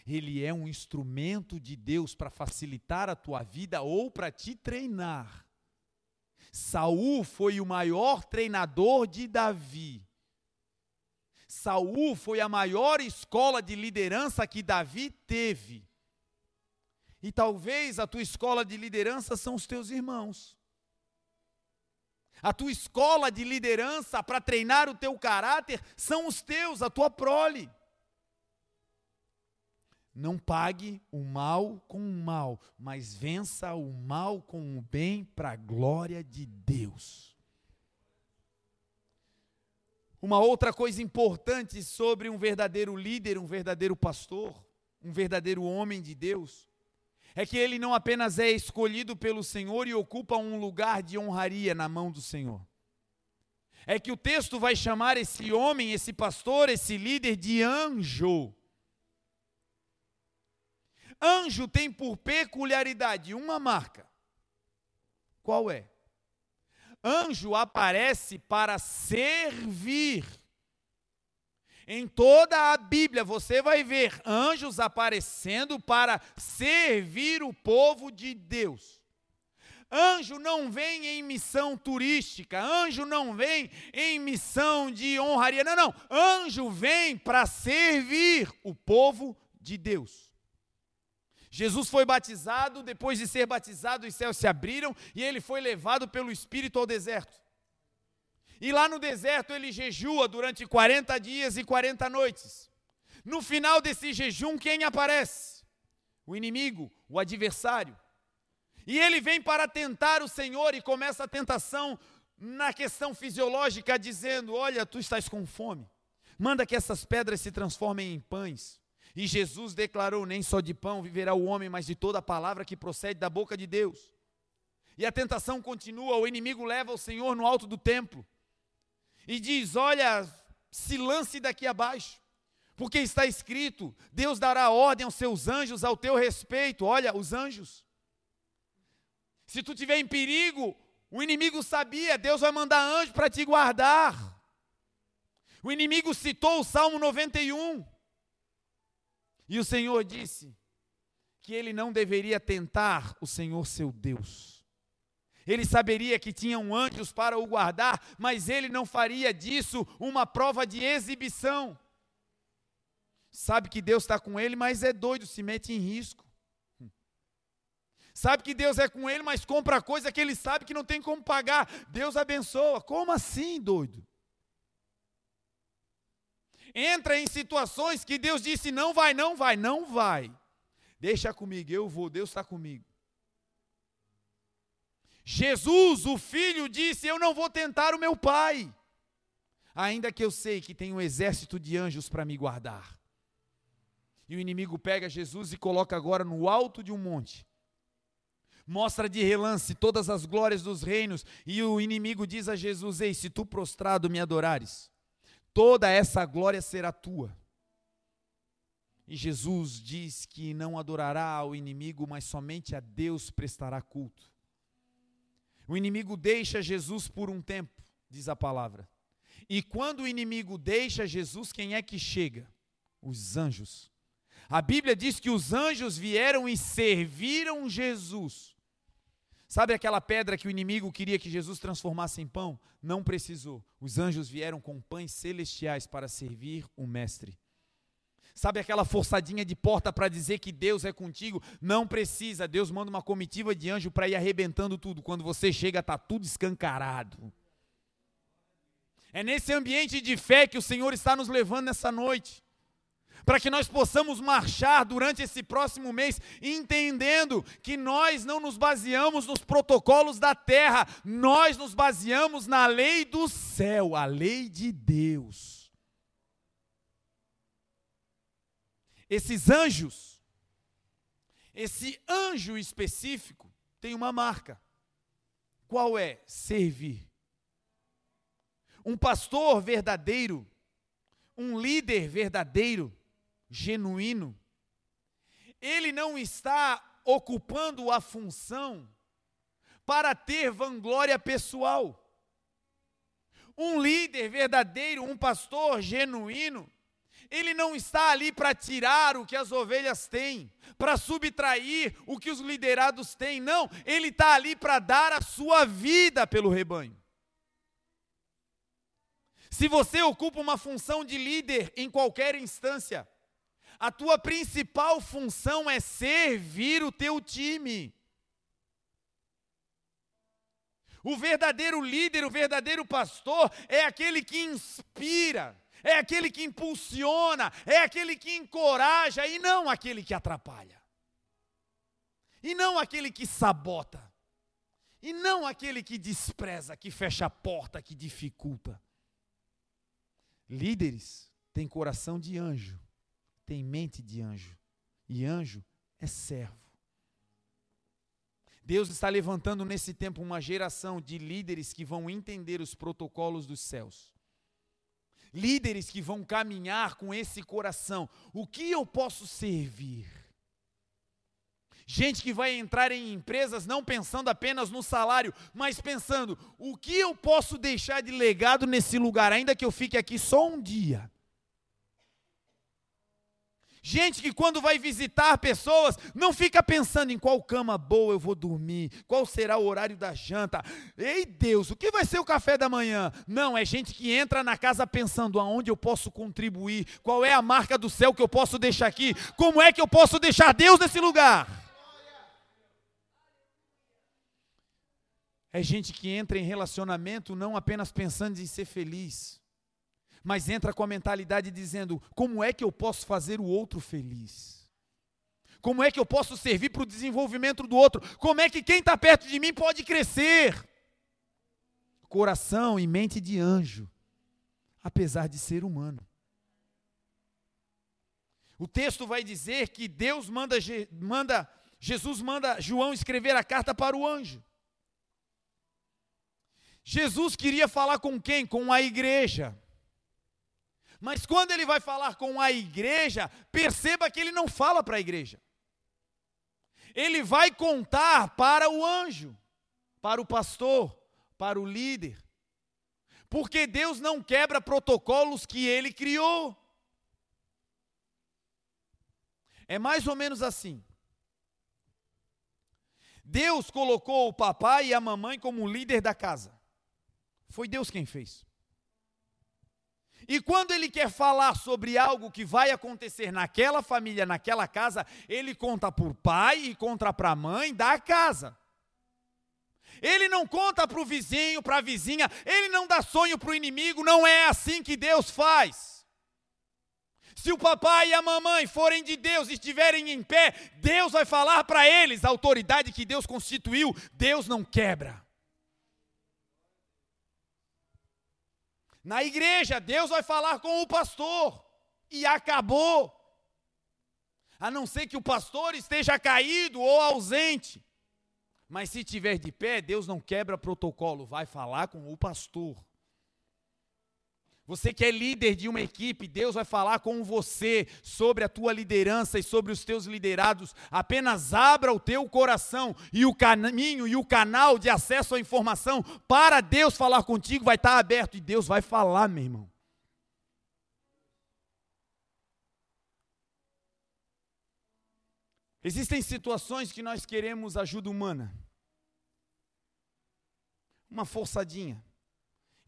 Ele é um instrumento de Deus para facilitar a tua vida ou para te treinar. Saul foi o maior treinador de Davi Saul foi a maior escola de liderança que Davi teve. E talvez a tua escola de liderança são os teus irmãos. A tua escola de liderança para treinar o teu caráter são os teus, a tua prole. Não pague o mal com o mal, mas vença o mal com o bem para a glória de Deus. Uma outra coisa importante sobre um verdadeiro líder, um verdadeiro pastor, um verdadeiro homem de Deus, é que ele não apenas é escolhido pelo Senhor e ocupa um lugar de honraria na mão do Senhor. É que o texto vai chamar esse homem, esse pastor, esse líder de anjo. Anjo tem por peculiaridade uma marca. Qual é? Anjo aparece para servir. Em toda a Bíblia você vai ver anjos aparecendo para servir o povo de Deus. Anjo não vem em missão turística, anjo não vem em missão de honraria, não, não. Anjo vem para servir o povo de Deus. Jesus foi batizado, depois de ser batizado, os céus se abriram e ele foi levado pelo Espírito ao deserto. E lá no deserto ele jejua durante 40 dias e 40 noites. No final desse jejum, quem aparece? O inimigo, o adversário. E ele vem para tentar o Senhor e começa a tentação na questão fisiológica, dizendo: Olha, tu estás com fome, manda que essas pedras se transformem em pães. E Jesus declarou: Nem só de pão viverá o homem, mas de toda a palavra que procede da boca de Deus. E a tentação continua, o inimigo leva o Senhor no alto do templo e diz: Olha, se lance daqui abaixo, porque está escrito: Deus dará ordem aos seus anjos ao teu respeito. Olha, os anjos. Se tu estiver em perigo, o inimigo sabia, Deus vai mandar anjo para te guardar. O inimigo citou o Salmo 91. E o Senhor disse que ele não deveria tentar o Senhor seu Deus. Ele saberia que tinham anjos para o guardar, mas ele não faria disso uma prova de exibição. Sabe que Deus está com ele, mas é doido, se mete em risco. Sabe que Deus é com ele, mas compra coisa que ele sabe que não tem como pagar. Deus abençoa. Como assim, doido? Entra em situações que Deus disse: não vai, não vai, não vai. Deixa comigo, eu vou, Deus está comigo. Jesus, o filho, disse: Eu não vou tentar o meu pai, ainda que eu sei que tem um exército de anjos para me guardar. E o inimigo pega Jesus e coloca agora no alto de um monte. Mostra de relance todas as glórias dos reinos, e o inimigo diz a Jesus: Ei, se tu prostrado me adorares, toda essa glória será tua. E Jesus diz que não adorará ao inimigo, mas somente a Deus prestará culto. O inimigo deixa Jesus por um tempo, diz a palavra. E quando o inimigo deixa Jesus, quem é que chega? Os anjos. A Bíblia diz que os anjos vieram e serviram Jesus. Sabe aquela pedra que o inimigo queria que Jesus transformasse em pão? Não precisou. Os anjos vieram com pães celestiais para servir o Mestre. Sabe aquela forçadinha de porta para dizer que Deus é contigo? Não precisa. Deus manda uma comitiva de anjo para ir arrebentando tudo. Quando você chega, está tudo escancarado. É nesse ambiente de fé que o Senhor está nos levando nessa noite. Para que nós possamos marchar durante esse próximo mês, entendendo que nós não nos baseamos nos protocolos da terra, nós nos baseamos na lei do céu, a lei de Deus. Esses anjos, esse anjo específico tem uma marca. Qual é? Servir. Um pastor verdadeiro, um líder verdadeiro, genuíno, ele não está ocupando a função para ter vanglória pessoal. Um líder verdadeiro, um pastor genuíno, ele não está ali para tirar o que as ovelhas têm, para subtrair o que os liderados têm, não, ele está ali para dar a sua vida pelo rebanho. Se você ocupa uma função de líder em qualquer instância, a tua principal função é servir o teu time. O verdadeiro líder, o verdadeiro pastor é aquele que inspira, é aquele que impulsiona, é aquele que encoraja e não aquele que atrapalha. E não aquele que sabota. E não aquele que despreza, que fecha a porta, que dificulta. Líderes têm coração de anjo, têm mente de anjo. E anjo é servo. Deus está levantando nesse tempo uma geração de líderes que vão entender os protocolos dos céus. Líderes que vão caminhar com esse coração. O que eu posso servir? Gente que vai entrar em empresas não pensando apenas no salário, mas pensando: o que eu posso deixar de legado nesse lugar, ainda que eu fique aqui só um dia. Gente que quando vai visitar pessoas, não fica pensando em qual cama boa eu vou dormir, qual será o horário da janta. Ei Deus, o que vai ser o café da manhã? Não, é gente que entra na casa pensando aonde eu posso contribuir, qual é a marca do céu que eu posso deixar aqui, como é que eu posso deixar Deus nesse lugar. É gente que entra em relacionamento não apenas pensando em ser feliz, mas entra com a mentalidade dizendo: como é que eu posso fazer o outro feliz? Como é que eu posso servir para o desenvolvimento do outro? Como é que quem está perto de mim pode crescer? Coração e mente de anjo, apesar de ser humano. O texto vai dizer que Deus manda, manda Jesus manda João escrever a carta para o anjo. Jesus queria falar com quem? Com a igreja. Mas quando ele vai falar com a igreja, perceba que ele não fala para a igreja. Ele vai contar para o anjo, para o pastor, para o líder. Porque Deus não quebra protocolos que ele criou. É mais ou menos assim. Deus colocou o papai e a mamãe como líder da casa. Foi Deus quem fez. E quando ele quer falar sobre algo que vai acontecer naquela família, naquela casa, ele conta por pai e conta para a mãe da casa. Ele não conta para o vizinho, para a vizinha, ele não dá sonho para o inimigo, não é assim que Deus faz. Se o papai e a mamãe forem de Deus e estiverem em pé, Deus vai falar para eles, a autoridade que Deus constituiu, Deus não quebra. Na igreja, Deus vai falar com o pastor. E acabou. A não ser que o pastor esteja caído ou ausente. Mas se estiver de pé, Deus não quebra protocolo, vai falar com o pastor. Você que é líder de uma equipe, Deus vai falar com você sobre a tua liderança e sobre os teus liderados. Apenas abra o teu coração e o caminho e o canal de acesso à informação para Deus falar contigo vai estar aberto e Deus vai falar, meu irmão. Existem situações que nós queremos ajuda humana. Uma forçadinha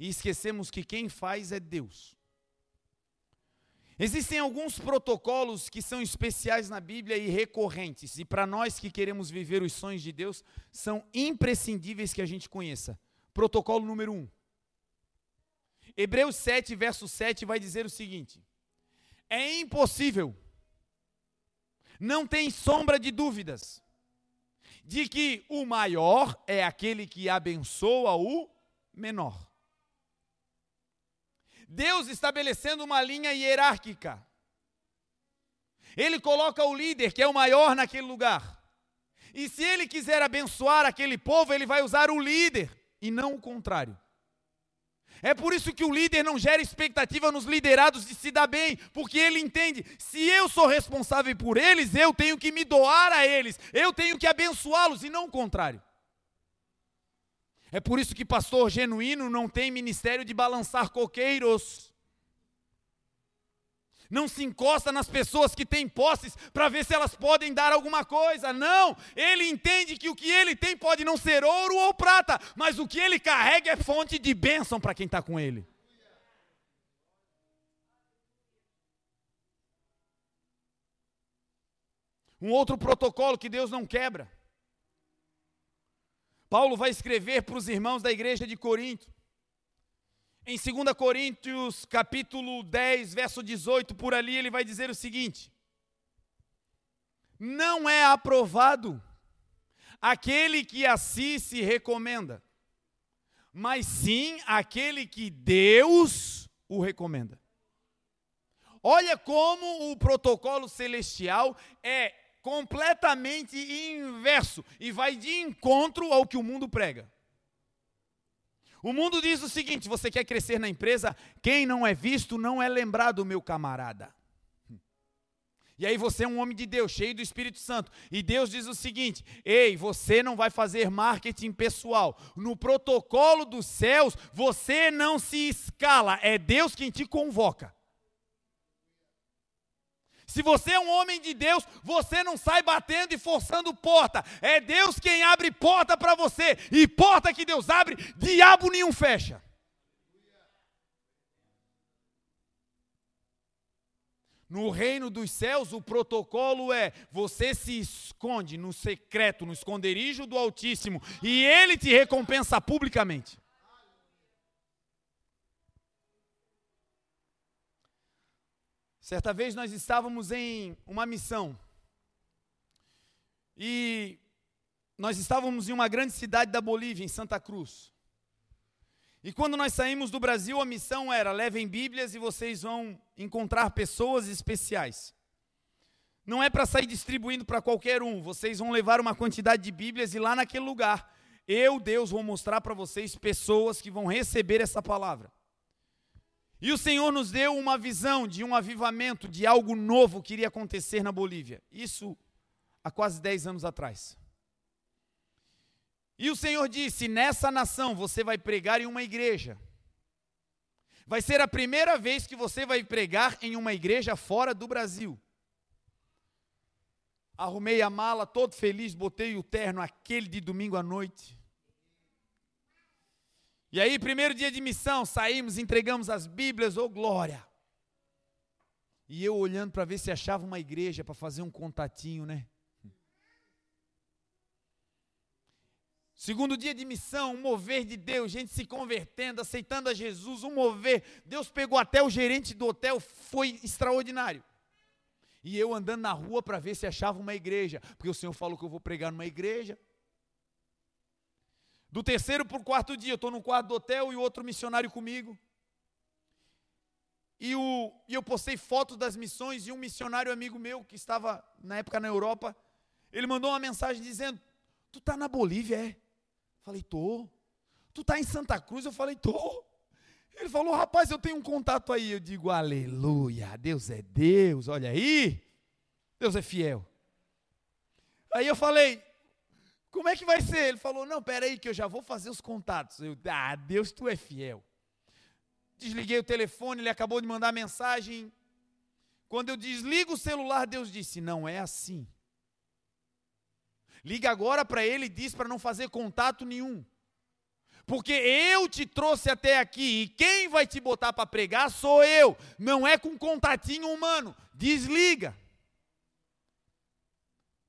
e esquecemos que quem faz é Deus. Existem alguns protocolos que são especiais na Bíblia e recorrentes, e para nós que queremos viver os sonhos de Deus, são imprescindíveis que a gente conheça. Protocolo número 1. Um. Hebreus 7, verso 7 vai dizer o seguinte: É impossível, não tem sombra de dúvidas, de que o maior é aquele que abençoa o menor. Deus estabelecendo uma linha hierárquica. Ele coloca o líder, que é o maior naquele lugar. E se ele quiser abençoar aquele povo, ele vai usar o líder e não o contrário. É por isso que o líder não gera expectativa nos liderados de se dar bem, porque ele entende: se eu sou responsável por eles, eu tenho que me doar a eles, eu tenho que abençoá-los e não o contrário. É por isso que pastor genuíno não tem ministério de balançar coqueiros. Não se encosta nas pessoas que têm posses para ver se elas podem dar alguma coisa. Não, ele entende que o que ele tem pode não ser ouro ou prata, mas o que ele carrega é fonte de bênção para quem está com ele. Um outro protocolo que Deus não quebra Paulo vai escrever para os irmãos da igreja de Corinto. Em 2 Coríntios, capítulo 10, verso 18, por ali ele vai dizer o seguinte: Não é aprovado aquele que a si se recomenda, mas sim aquele que Deus o recomenda. Olha como o protocolo celestial é completamente inverso e vai de encontro ao que o mundo prega. O mundo diz o seguinte: você quer crescer na empresa? Quem não é visto não é lembrado, meu camarada. E aí você é um homem de Deus, cheio do Espírito Santo. E Deus diz o seguinte: ei, você não vai fazer marketing pessoal. No protocolo dos céus, você não se escala, é Deus quem te convoca. Se você é um homem de Deus, você não sai batendo e forçando porta. É Deus quem abre porta para você. E porta que Deus abre, diabo nenhum fecha. No reino dos céus, o protocolo é: você se esconde no secreto, no esconderijo do Altíssimo, e ele te recompensa publicamente. Certa vez nós estávamos em uma missão. E nós estávamos em uma grande cidade da Bolívia, em Santa Cruz. E quando nós saímos do Brasil, a missão era: levem Bíblias e vocês vão encontrar pessoas especiais. Não é para sair distribuindo para qualquer um, vocês vão levar uma quantidade de Bíblias e lá naquele lugar, eu, Deus, vou mostrar para vocês pessoas que vão receber essa palavra. E o Senhor nos deu uma visão de um avivamento, de algo novo que iria acontecer na Bolívia. Isso há quase 10 anos atrás. E o Senhor disse: Nessa nação você vai pregar em uma igreja. Vai ser a primeira vez que você vai pregar em uma igreja fora do Brasil. Arrumei a mala todo feliz, botei o terno aquele de domingo à noite. E aí, primeiro dia de missão, saímos, entregamos as Bíblias, ô oh, glória. E eu olhando para ver se achava uma igreja para fazer um contatinho, né? Segundo dia de missão, um mover de Deus, gente se convertendo, aceitando a Jesus, um mover. Deus pegou até o gerente do hotel, foi extraordinário. E eu andando na rua para ver se achava uma igreja, porque o Senhor falou que eu vou pregar numa igreja. Do terceiro para o quarto dia, eu estou no quarto do hotel e o outro missionário comigo. E, o, e eu postei fotos das missões e um missionário amigo meu, que estava na época na Europa, ele mandou uma mensagem dizendo: Tu está na Bolívia, é? Falei, tô. Tu está em Santa Cruz? Eu falei, tô. Ele falou, rapaz, eu tenho um contato aí. Eu digo, aleluia, Deus é Deus, olha aí. Deus é fiel. Aí eu falei, como é que vai ser? Ele falou: Não, peraí, que eu já vou fazer os contatos. Eu, ah, Deus, tu é fiel. Desliguei o telefone, ele acabou de mandar mensagem. Quando eu desligo o celular, Deus disse: Não é assim. Liga agora para ele e diz para não fazer contato nenhum. Porque eu te trouxe até aqui e quem vai te botar para pregar sou eu. Não é com contatinho humano. Desliga.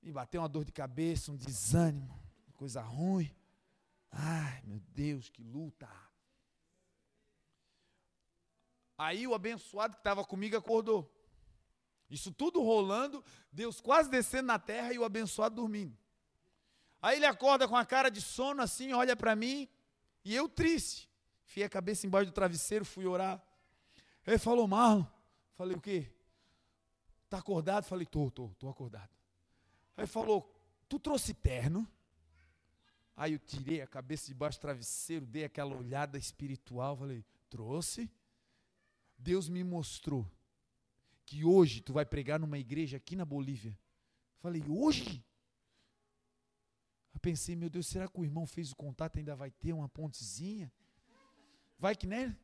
Me bateu uma dor de cabeça, um desânimo, coisa ruim. Ai, meu Deus, que luta. Aí o abençoado que estava comigo acordou. Isso tudo rolando, Deus quase descendo na terra e o abençoado dormindo. Aí ele acorda com a cara de sono assim, olha para mim, e eu triste. Fiei a cabeça embaixo do travesseiro, fui orar. Ele falou, Marlon. Falei, o quê? Está acordado? Falei, tô, tô, tô acordado. Aí falou: Tu trouxe terno? Aí eu tirei a cabeça debaixo do travesseiro, dei aquela olhada espiritual, falei: Trouxe? Deus me mostrou que hoje tu vai pregar numa igreja aqui na Bolívia. Falei: Hoje? Eu pensei: Meu Deus, será que o irmão fez o contato ainda vai ter uma pontezinha? Vai que né?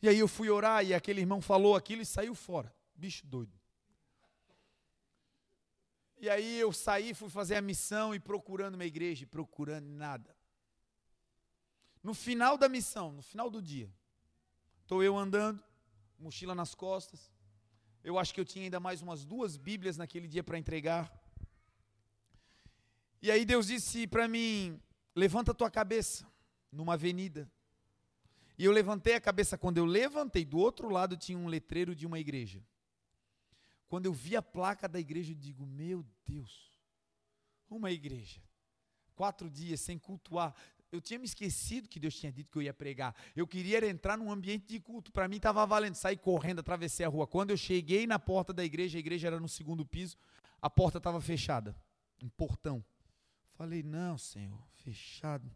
E aí eu fui orar e aquele irmão falou aquilo e saiu fora. Bicho doido. E aí eu saí, fui fazer a missão e procurando uma igreja, procurando nada. No final da missão, no final do dia, estou eu andando, mochila nas costas, Eu acho que eu tinha ainda mais umas duas Bíblias naquele dia para entregar. E aí Deus disse para mim: levanta a tua cabeça numa avenida. E eu levantei a cabeça. Quando eu levantei, do outro lado tinha um letreiro de uma igreja. Quando eu vi a placa da igreja, eu digo: Meu Deus, uma igreja. Quatro dias sem cultuar. Eu tinha me esquecido que Deus tinha dito que eu ia pregar. Eu queria entrar num ambiente de culto. Para mim estava valendo. Sair correndo, atravessei a rua. Quando eu cheguei na porta da igreja, a igreja era no segundo piso, a porta estava fechada. Um portão. Falei, não, Senhor, fechado.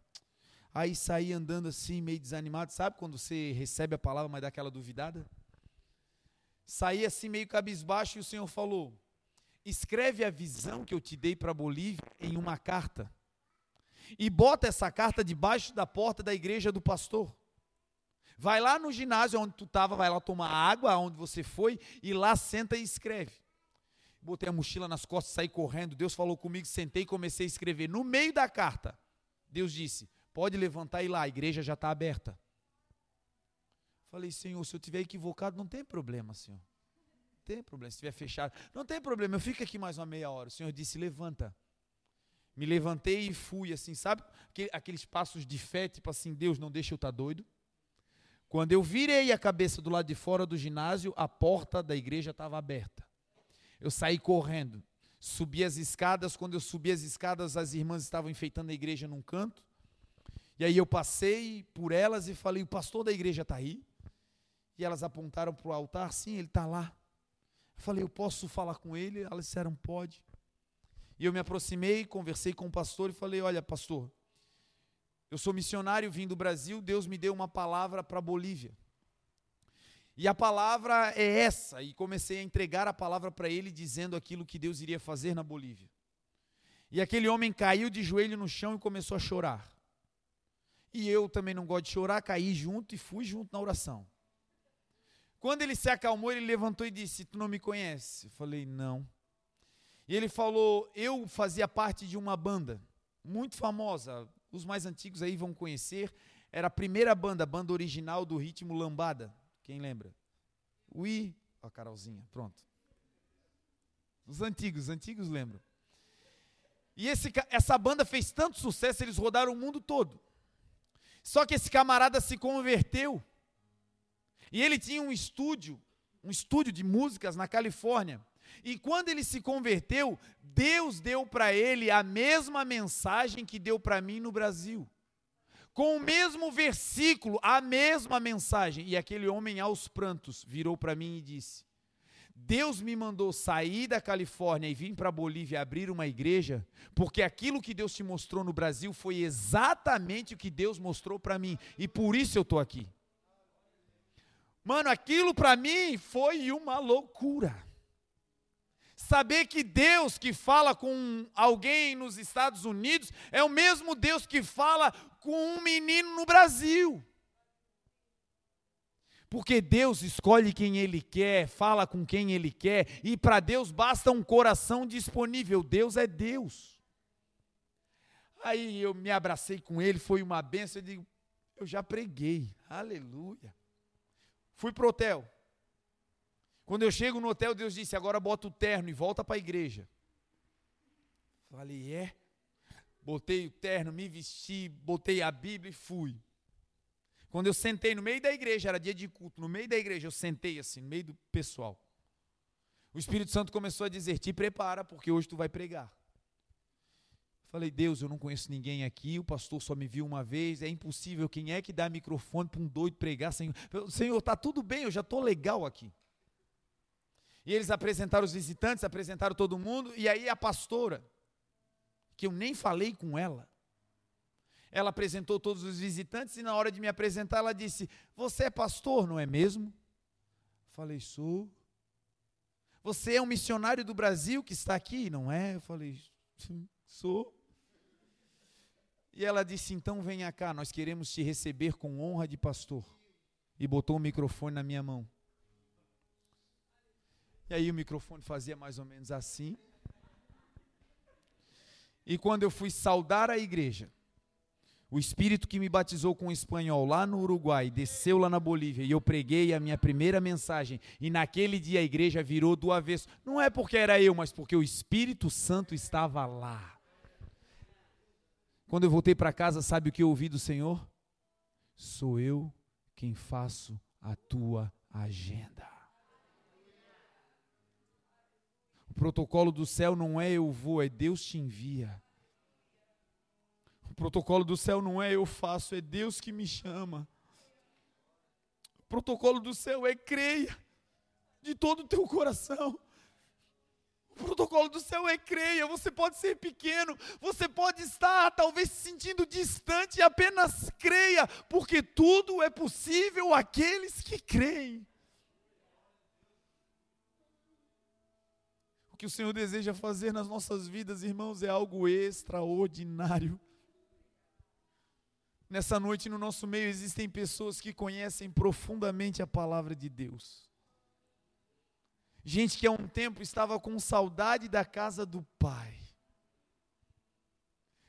Aí saí andando assim, meio desanimado. Sabe quando você recebe a palavra, mas dá aquela duvidada? Saí assim, meio cabisbaixo, e o Senhor falou: escreve a visão que eu te dei para Bolívia em uma carta. E bota essa carta debaixo da porta da igreja do pastor. Vai lá no ginásio onde tu estava, vai lá tomar água, onde você foi, e lá senta e escreve. Botei a mochila nas costas, saí correndo. Deus falou comigo, sentei e comecei a escrever. No meio da carta, Deus disse: Pode levantar e ir lá, a igreja já está aberta. Falei, Senhor, se eu tiver equivocado, não tem problema, Senhor. Não tem problema, se estiver fechado. Não tem problema, eu fico aqui mais uma meia hora. O Senhor disse: Levanta. Me levantei e fui, assim, sabe? Aqueles passos de fé, tipo assim, Deus, não deixa eu estar tá doido. Quando eu virei a cabeça do lado de fora do ginásio, a porta da igreja estava aberta. Eu saí correndo, subi as escadas. Quando eu subi as escadas, as irmãs estavam enfeitando a igreja num canto. E aí eu passei por elas e falei: O pastor da igreja está aí? E elas apontaram para o altar: Sim, ele está lá. Eu falei: Eu posso falar com ele? Elas disseram: Pode. E eu me aproximei, conversei com o pastor e falei: Olha, pastor, eu sou missionário, vim do Brasil, Deus me deu uma palavra para Bolívia. E a palavra é essa, e comecei a entregar a palavra para ele, dizendo aquilo que Deus iria fazer na Bolívia. E aquele homem caiu de joelho no chão e começou a chorar. E eu também não gosto de chorar, caí junto e fui junto na oração. Quando ele se acalmou, ele levantou e disse: Tu não me conhece? Eu falei: Não. E ele falou: Eu fazia parte de uma banda muito famosa, os mais antigos aí vão conhecer. Era a primeira banda, a banda original do ritmo lambada. Quem lembra? Ui, a Carolzinha, pronto. Os antigos, os antigos lembram. E esse, essa banda fez tanto sucesso, eles rodaram o mundo todo. Só que esse camarada se converteu. E ele tinha um estúdio, um estúdio de músicas na Califórnia. E quando ele se converteu, Deus deu para ele a mesma mensagem que deu para mim no Brasil com o mesmo versículo, a mesma mensagem. E aquele homem, aos prantos, virou para mim e disse: Deus me mandou sair da Califórnia e vir para a Bolívia abrir uma igreja, porque aquilo que Deus te mostrou no Brasil foi exatamente o que Deus mostrou para mim, e por isso eu estou aqui. Mano, aquilo para mim foi uma loucura. Saber que Deus que fala com alguém nos Estados Unidos é o mesmo Deus que fala com um menino no Brasil. Porque Deus escolhe quem Ele quer, fala com quem Ele quer, e para Deus basta um coração disponível. Deus é Deus. Aí eu me abracei com ele, foi uma benção. Eu digo, eu já preguei, aleluia. Fui para o hotel. Quando eu chego no hotel, Deus disse: agora bota o terno e volta para a igreja. Falei, é? botei o terno, me vesti, botei a Bíblia e fui. Quando eu sentei no meio da igreja, era dia de culto, no meio da igreja, eu sentei assim, no meio do pessoal. O Espírito Santo começou a dizer: Te prepara, porque hoje tu vai pregar. Falei, Deus, eu não conheço ninguém aqui, o pastor só me viu uma vez, é impossível. Quem é que dá microfone para um doido pregar? Senhor, Senhor, está tudo bem, eu já estou legal aqui. E eles apresentaram os visitantes, apresentaram todo mundo, e aí a pastora, que eu nem falei com ela. Ela apresentou todos os visitantes e na hora de me apresentar ela disse: Você é pastor, não é mesmo? Falei: Sou. Você é um missionário do Brasil que está aqui, não é? Eu falei: Sou. E ela disse: Então venha cá, nós queremos te receber com honra de pastor. E botou o microfone na minha mão. E aí o microfone fazia mais ou menos assim. E quando eu fui saudar a igreja, O Espírito que me batizou com o espanhol lá no Uruguai, desceu lá na Bolívia e eu preguei a minha primeira mensagem. E naquele dia a igreja virou do avesso. Não é porque era eu, mas porque o Espírito Santo estava lá. Quando eu voltei para casa, sabe o que eu ouvi do Senhor? Sou eu quem faço a tua agenda. O protocolo do céu não é eu vou, é Deus te envia. O protocolo do céu não é eu faço, é Deus que me chama. O protocolo do céu é creia de todo o teu coração. Protocolo do céu é creia. Você pode ser pequeno, você pode estar talvez se sentindo distante, apenas creia, porque tudo é possível àqueles que creem. O que o Senhor deseja fazer nas nossas vidas, irmãos, é algo extraordinário. Nessa noite, no nosso meio, existem pessoas que conhecem profundamente a palavra de Deus. Gente que há um tempo estava com saudade da casa do pai.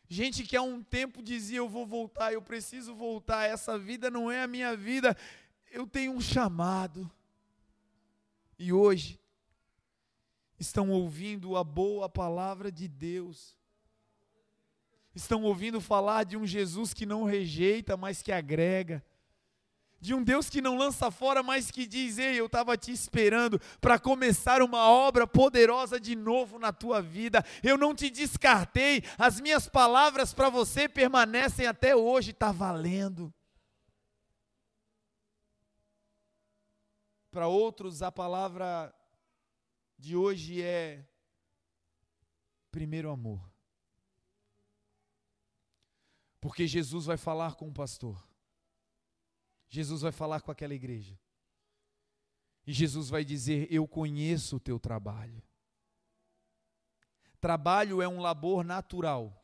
Gente que há um tempo dizia: Eu vou voltar, eu preciso voltar, essa vida não é a minha vida, eu tenho um chamado. E hoje, estão ouvindo a boa palavra de Deus, estão ouvindo falar de um Jesus que não rejeita, mas que agrega, de um Deus que não lança fora, mas que diz: Ei, eu estava te esperando para começar uma obra poderosa de novo na tua vida. Eu não te descartei, as minhas palavras para você permanecem até hoje, está valendo. Para outros, a palavra de hoje é primeiro amor. Porque Jesus vai falar com o pastor. Jesus vai falar com aquela igreja. E Jesus vai dizer: Eu conheço o teu trabalho. Trabalho é um labor natural.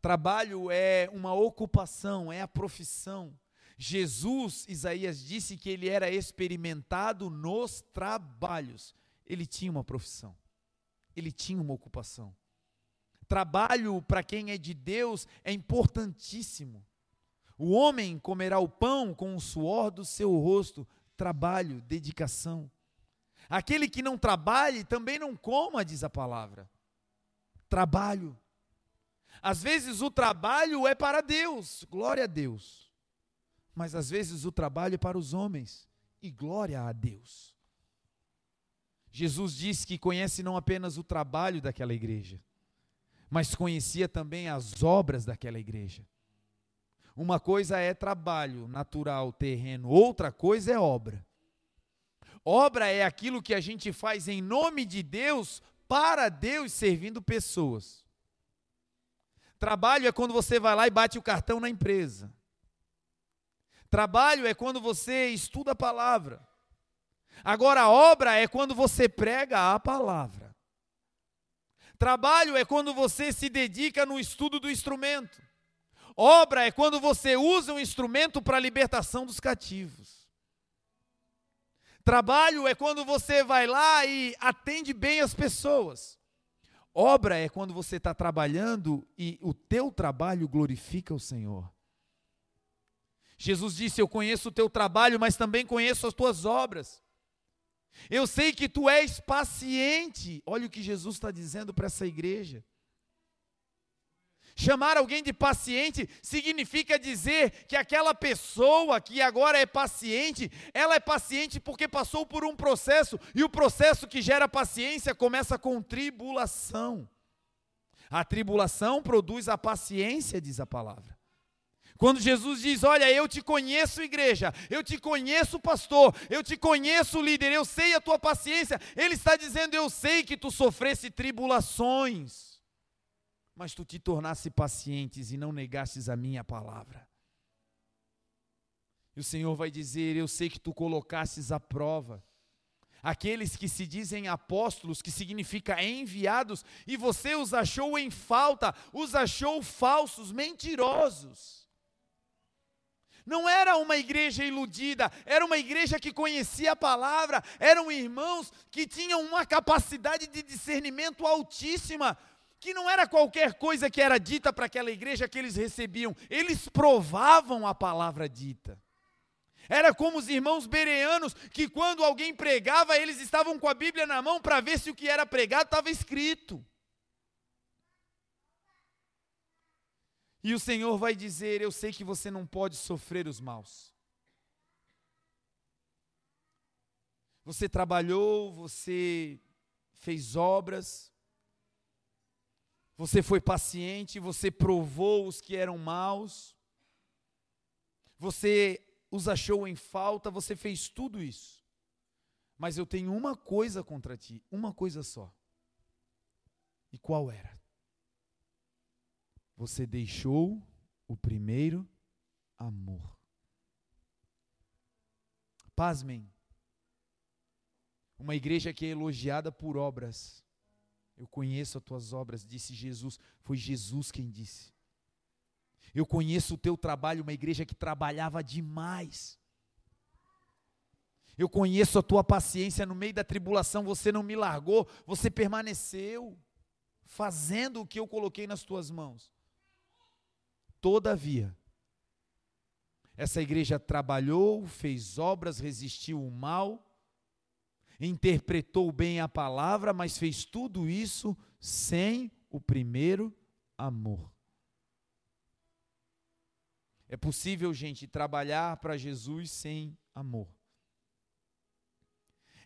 Trabalho é uma ocupação, é a profissão. Jesus, Isaías disse que ele era experimentado nos trabalhos. Ele tinha uma profissão. Ele tinha uma ocupação. Trabalho para quem é de Deus é importantíssimo. O homem comerá o pão com o suor do seu rosto, trabalho, dedicação. Aquele que não trabalhe também não coma, diz a palavra. Trabalho. Às vezes o trabalho é para Deus, glória a Deus. Mas às vezes o trabalho é para os homens, e glória a Deus. Jesus disse que conhece não apenas o trabalho daquela igreja, mas conhecia também as obras daquela igreja. Uma coisa é trabalho natural, terreno, outra coisa é obra. Obra é aquilo que a gente faz em nome de Deus, para Deus, servindo pessoas. Trabalho é quando você vai lá e bate o cartão na empresa. Trabalho é quando você estuda a palavra. Agora, obra é quando você prega a palavra. Trabalho é quando você se dedica no estudo do instrumento. Obra é quando você usa um instrumento para a libertação dos cativos. Trabalho é quando você vai lá e atende bem as pessoas. Obra é quando você está trabalhando e o teu trabalho glorifica o Senhor. Jesus disse: Eu conheço o teu trabalho, mas também conheço as tuas obras. Eu sei que tu és paciente. Olha o que Jesus está dizendo para essa igreja. Chamar alguém de paciente significa dizer que aquela pessoa que agora é paciente, ela é paciente porque passou por um processo, e o processo que gera paciência começa com tribulação. A tribulação produz a paciência, diz a palavra. Quando Jesus diz: Olha, eu te conheço, igreja, eu te conheço, pastor, eu te conheço, líder, eu sei a tua paciência, ele está dizendo: Eu sei que tu sofresse tribulações mas tu te tornasse pacientes e não negastes a minha palavra. E o Senhor vai dizer: Eu sei que tu colocastes à prova aqueles que se dizem apóstolos, que significa enviados, e você os achou em falta, os achou falsos, mentirosos. Não era uma igreja iludida, era uma igreja que conhecia a palavra, eram irmãos que tinham uma capacidade de discernimento altíssima, que não era qualquer coisa que era dita para aquela igreja que eles recebiam, eles provavam a palavra dita. Era como os irmãos bereanos, que quando alguém pregava, eles estavam com a Bíblia na mão para ver se o que era pregado estava escrito. E o Senhor vai dizer: Eu sei que você não pode sofrer os maus. Você trabalhou, você fez obras, você foi paciente, você provou os que eram maus, você os achou em falta, você fez tudo isso. Mas eu tenho uma coisa contra ti, uma coisa só. E qual era? Você deixou o primeiro amor. Pasmem. Uma igreja que é elogiada por obras. Eu conheço as tuas obras, disse Jesus. Foi Jesus quem disse. Eu conheço o teu trabalho, uma igreja que trabalhava demais. Eu conheço a tua paciência no meio da tribulação, você não me largou, você permaneceu fazendo o que eu coloquei nas tuas mãos. Todavia, essa igreja trabalhou, fez obras, resistiu o mal, interpretou bem a palavra, mas fez tudo isso sem o primeiro amor. É possível, gente, trabalhar para Jesus sem amor.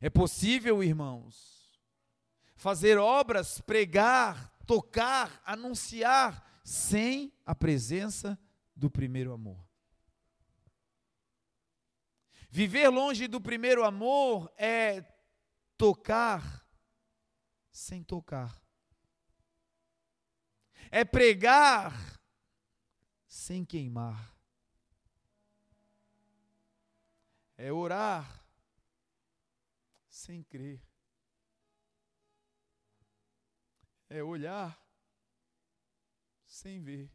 É possível, irmãos, fazer obras, pregar, tocar, anunciar sem a presença do primeiro amor. Viver longe do primeiro amor é tocar sem tocar. É pregar sem queimar. É orar sem crer. É olhar sem ver.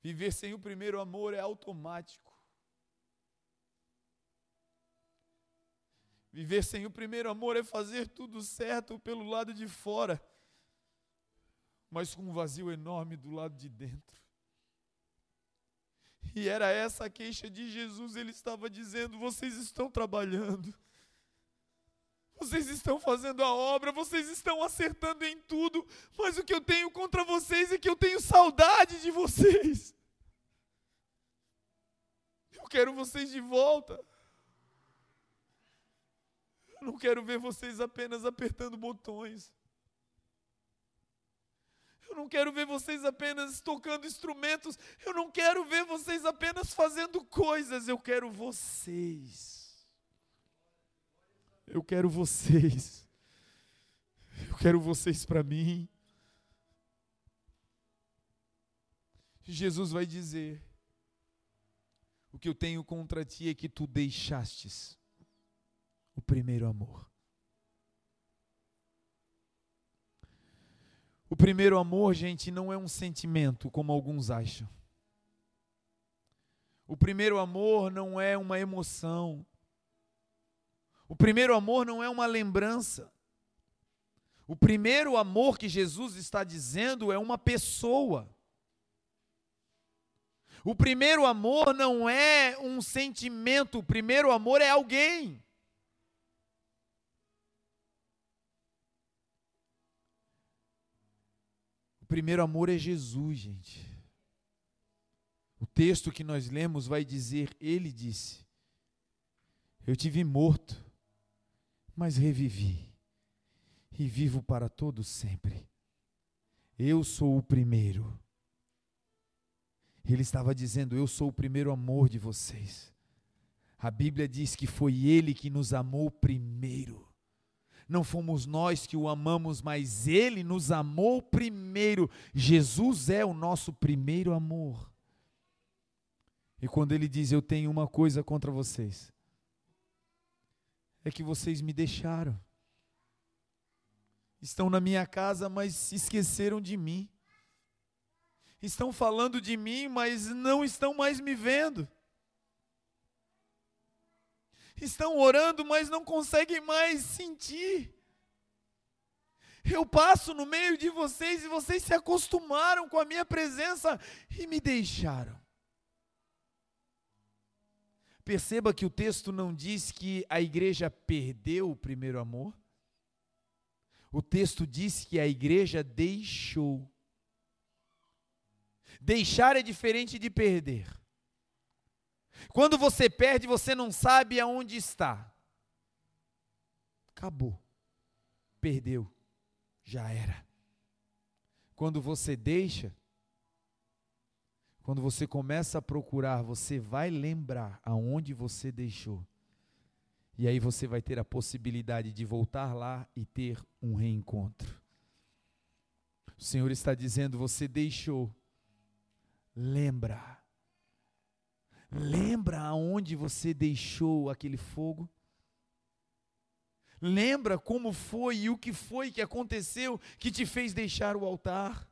Viver sem o primeiro amor é automático. Viver sem o primeiro amor é fazer tudo certo pelo lado de fora mas com um vazio enorme do lado de dentro. E era essa a queixa de Jesus, ele estava dizendo: vocês estão trabalhando, vocês estão fazendo a obra, vocês estão acertando em tudo, mas o que eu tenho contra vocês é que eu tenho saudade de vocês. Eu quero vocês de volta. Eu [laughs] não quero ver vocês apenas apertando botões. Eu não quero ver vocês apenas tocando instrumentos. Eu não quero ver vocês apenas fazendo coisas. Eu quero vocês. Eu quero vocês. Eu quero vocês para mim. Jesus vai dizer: O que eu tenho contra ti é que tu deixastes o primeiro amor. O primeiro amor, gente, não é um sentimento, como alguns acham. O primeiro amor não é uma emoção. O primeiro amor não é uma lembrança. O primeiro amor que Jesus está dizendo é uma pessoa. O primeiro amor não é um sentimento, o primeiro amor é alguém. Primeiro amor é Jesus, gente. O texto que nós lemos vai dizer: Ele disse, Eu tive morto, mas revivi, e vivo para todo sempre. Eu sou o primeiro. Ele estava dizendo: Eu sou o primeiro amor de vocês. A Bíblia diz que foi Ele que nos amou primeiro não fomos nós que o amamos, mas ele nos amou primeiro. Jesus é o nosso primeiro amor. E quando ele diz: Eu tenho uma coisa contra vocês, é que vocês me deixaram. Estão na minha casa, mas se esqueceram de mim. Estão falando de mim, mas não estão mais me vendo estão orando, mas não conseguem mais sentir. Eu passo no meio de vocês e vocês se acostumaram com a minha presença e me deixaram. Perceba que o texto não diz que a igreja perdeu o primeiro amor. O texto diz que a igreja deixou. Deixar é diferente de perder. Quando você perde, você não sabe aonde está. Acabou. Perdeu. Já era. Quando você deixa, quando você começa a procurar, você vai lembrar aonde você deixou. E aí você vai ter a possibilidade de voltar lá e ter um reencontro. O Senhor está dizendo: você deixou. Lembra. Lembra aonde você deixou aquele fogo? Lembra como foi e o que foi que aconteceu que te fez deixar o altar?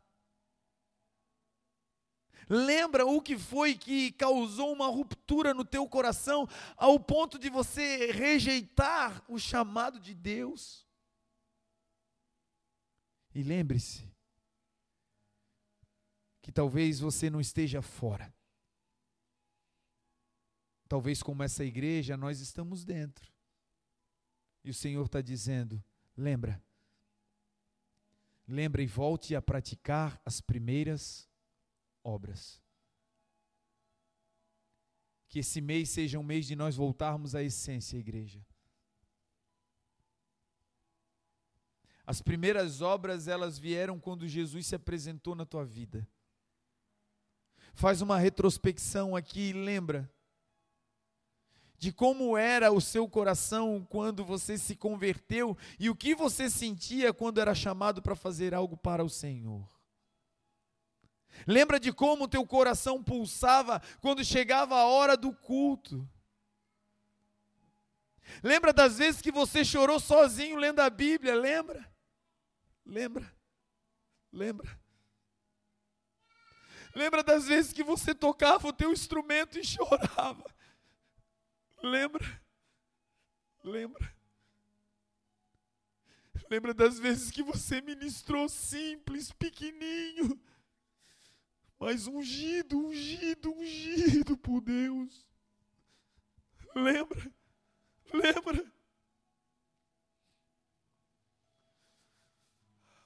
Lembra o que foi que causou uma ruptura no teu coração ao ponto de você rejeitar o chamado de Deus? E lembre-se que talvez você não esteja fora. Talvez como essa igreja nós estamos dentro. E o Senhor está dizendo: lembra, lembra e volte a praticar as primeiras obras. Que esse mês seja um mês de nós voltarmos à essência, igreja. As primeiras obras, elas vieram quando Jesus se apresentou na tua vida. Faz uma retrospecção aqui e lembra de como era o seu coração quando você se converteu e o que você sentia quando era chamado para fazer algo para o Senhor. Lembra de como teu coração pulsava quando chegava a hora do culto. Lembra das vezes que você chorou sozinho lendo a Bíblia? Lembra? Lembra? Lembra? Lembra das vezes que você tocava o teu instrumento e [laughs] chorava? Lembra? Lembra? Lembra das vezes que você ministrou simples, pequenininho, mas ungido, ungido, ungido por Deus. Lembra? Lembra?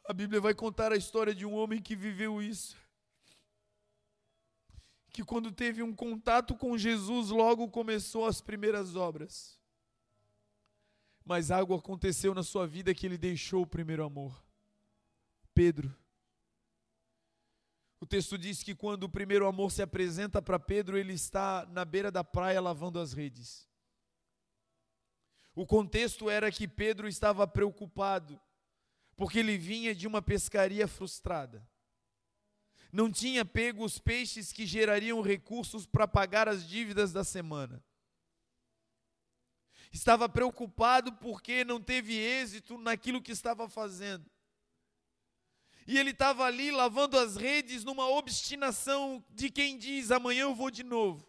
A Bíblia vai contar a história de um homem que viveu isso. Que quando teve um contato com Jesus, logo começou as primeiras obras. Mas algo aconteceu na sua vida que ele deixou o primeiro amor. Pedro o texto diz que quando o primeiro amor se apresenta para Pedro, ele está na beira da praia lavando as redes. O contexto era que Pedro estava preocupado, porque ele vinha de uma pescaria frustrada. Não tinha pego os peixes que gerariam recursos para pagar as dívidas da semana. Estava preocupado porque não teve êxito naquilo que estava fazendo. E ele estava ali lavando as redes numa obstinação de quem diz: amanhã eu vou de novo.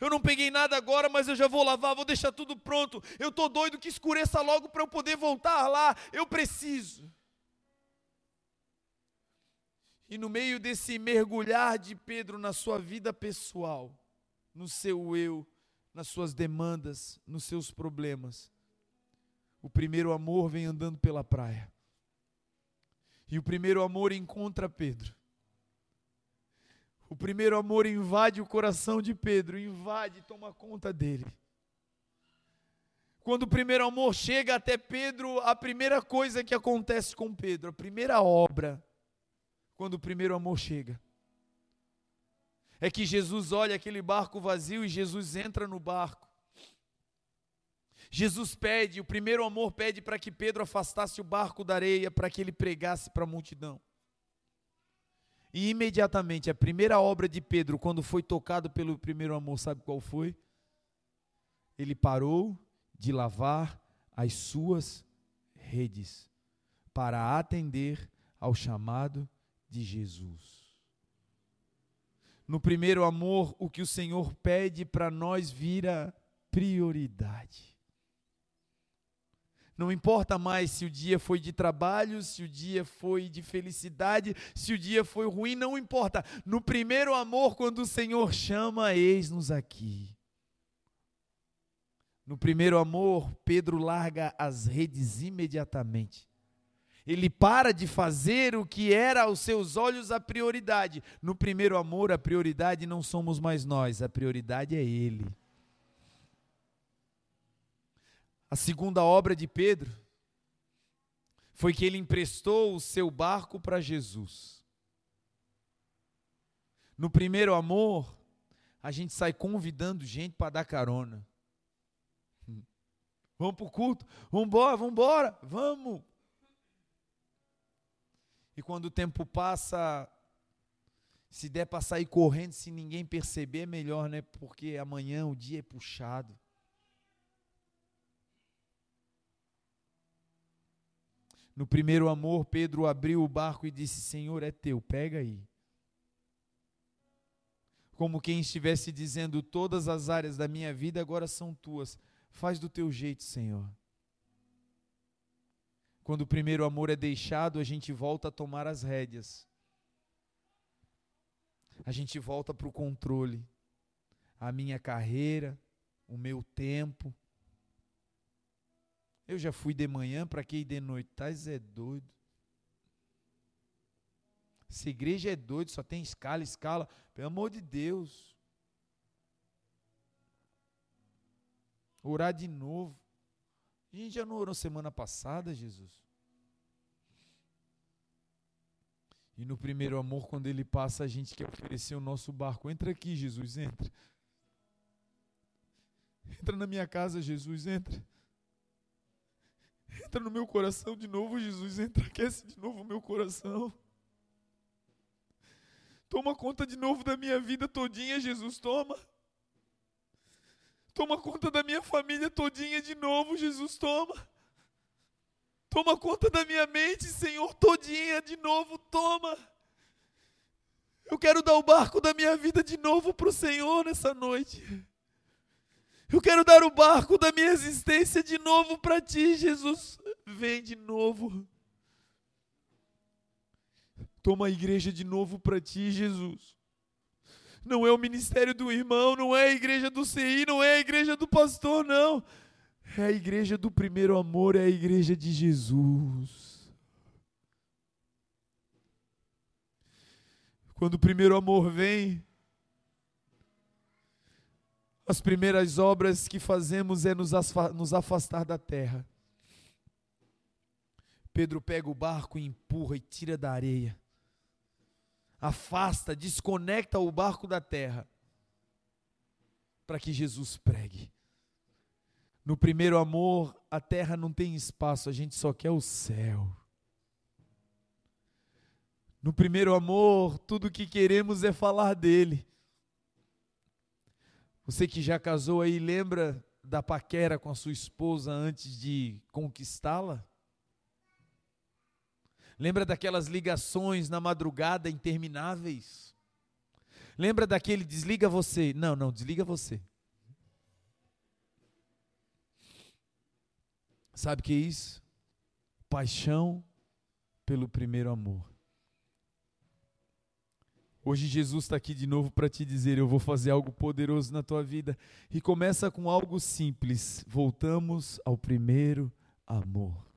Eu não peguei nada agora, mas eu já vou lavar, vou deixar tudo pronto. Eu estou doido que escureça logo para eu poder voltar lá. Eu preciso. E no meio desse mergulhar de Pedro na sua vida pessoal, no seu eu, nas suas demandas, nos seus problemas, o primeiro amor vem andando pela praia. E o primeiro amor encontra Pedro. O primeiro amor invade o coração de Pedro, invade, toma conta dele. Quando o primeiro amor chega até Pedro, a primeira coisa que acontece com Pedro, a primeira obra, quando o primeiro amor chega, é que Jesus olha aquele barco vazio e Jesus entra no barco. Jesus pede, o primeiro amor pede para que Pedro afastasse o barco da areia para que ele pregasse para a multidão. E imediatamente, a primeira obra de Pedro, quando foi tocado pelo primeiro amor, sabe qual foi? Ele parou de lavar as suas redes para atender ao chamado de Jesus. No primeiro amor, o que o Senhor pede para nós vira prioridade. Não importa mais se o dia foi de trabalho, se o dia foi de felicidade, se o dia foi ruim, não importa. No primeiro amor, quando o Senhor chama, eis-nos aqui. No primeiro amor, Pedro larga as redes imediatamente. Ele para de fazer o que era aos seus olhos a prioridade. No primeiro amor, a prioridade não somos mais nós, a prioridade é Ele. A segunda obra de Pedro foi que ele emprestou o seu barco para Jesus. No primeiro amor, a gente sai convidando gente para dar carona. Vamos para o culto, vamos embora, vamos embora, vamos. E quando o tempo passa, se der para sair correndo, se ninguém perceber, é melhor, né? Porque amanhã o dia é puxado. No primeiro amor, Pedro abriu o barco e disse: Senhor, é teu, pega aí. Como quem estivesse dizendo: Todas as áreas da minha vida agora são tuas. Faz do teu jeito, Senhor. Quando o primeiro amor é deixado, a gente volta a tomar as rédeas. A gente volta para o controle. A minha carreira, o meu tempo. Eu já fui de manhã, para que ir de noite? Tais é doido. Essa igreja é doido, só tem escala, escala. Pelo amor de Deus. Orar de novo. A gente já não orou semana passada, Jesus? E no primeiro amor, quando ele passa, a gente quer oferecer o nosso barco. Entra aqui, Jesus, entra. Entra na minha casa, Jesus, entra. Entra no meu coração de novo, Jesus, entra, aquece de novo o meu coração. Toma conta de novo da minha vida todinha, Jesus, toma. Toma conta da minha família todinha de novo, Jesus, toma. Toma conta da minha mente, Senhor, todinha de novo, toma. Eu quero dar o barco da minha vida de novo para o Senhor nessa noite. Eu quero dar o barco da minha existência de novo para ti, Jesus. Vem de novo. Toma a igreja de novo para ti, Jesus não é o ministério do irmão, não é a igreja do CI, não é a igreja do pastor, não. É a igreja do primeiro amor, é a igreja de Jesus. Quando o primeiro amor vem, as primeiras obras que fazemos é nos afastar da terra. Pedro pega o barco e empurra e tira da areia afasta, desconecta o barco da terra, para que Jesus pregue. No primeiro amor, a terra não tem espaço, a gente só quer o céu. No primeiro amor, tudo que queremos é falar dele. Você que já casou aí, lembra da paquera com a sua esposa antes de conquistá-la? Lembra daquelas ligações na madrugada intermináveis? Lembra daquele desliga você? Não, não, desliga você. Sabe o que é isso? Paixão pelo primeiro amor. Hoje Jesus está aqui de novo para te dizer: eu vou fazer algo poderoso na tua vida. E começa com algo simples. Voltamos ao primeiro amor.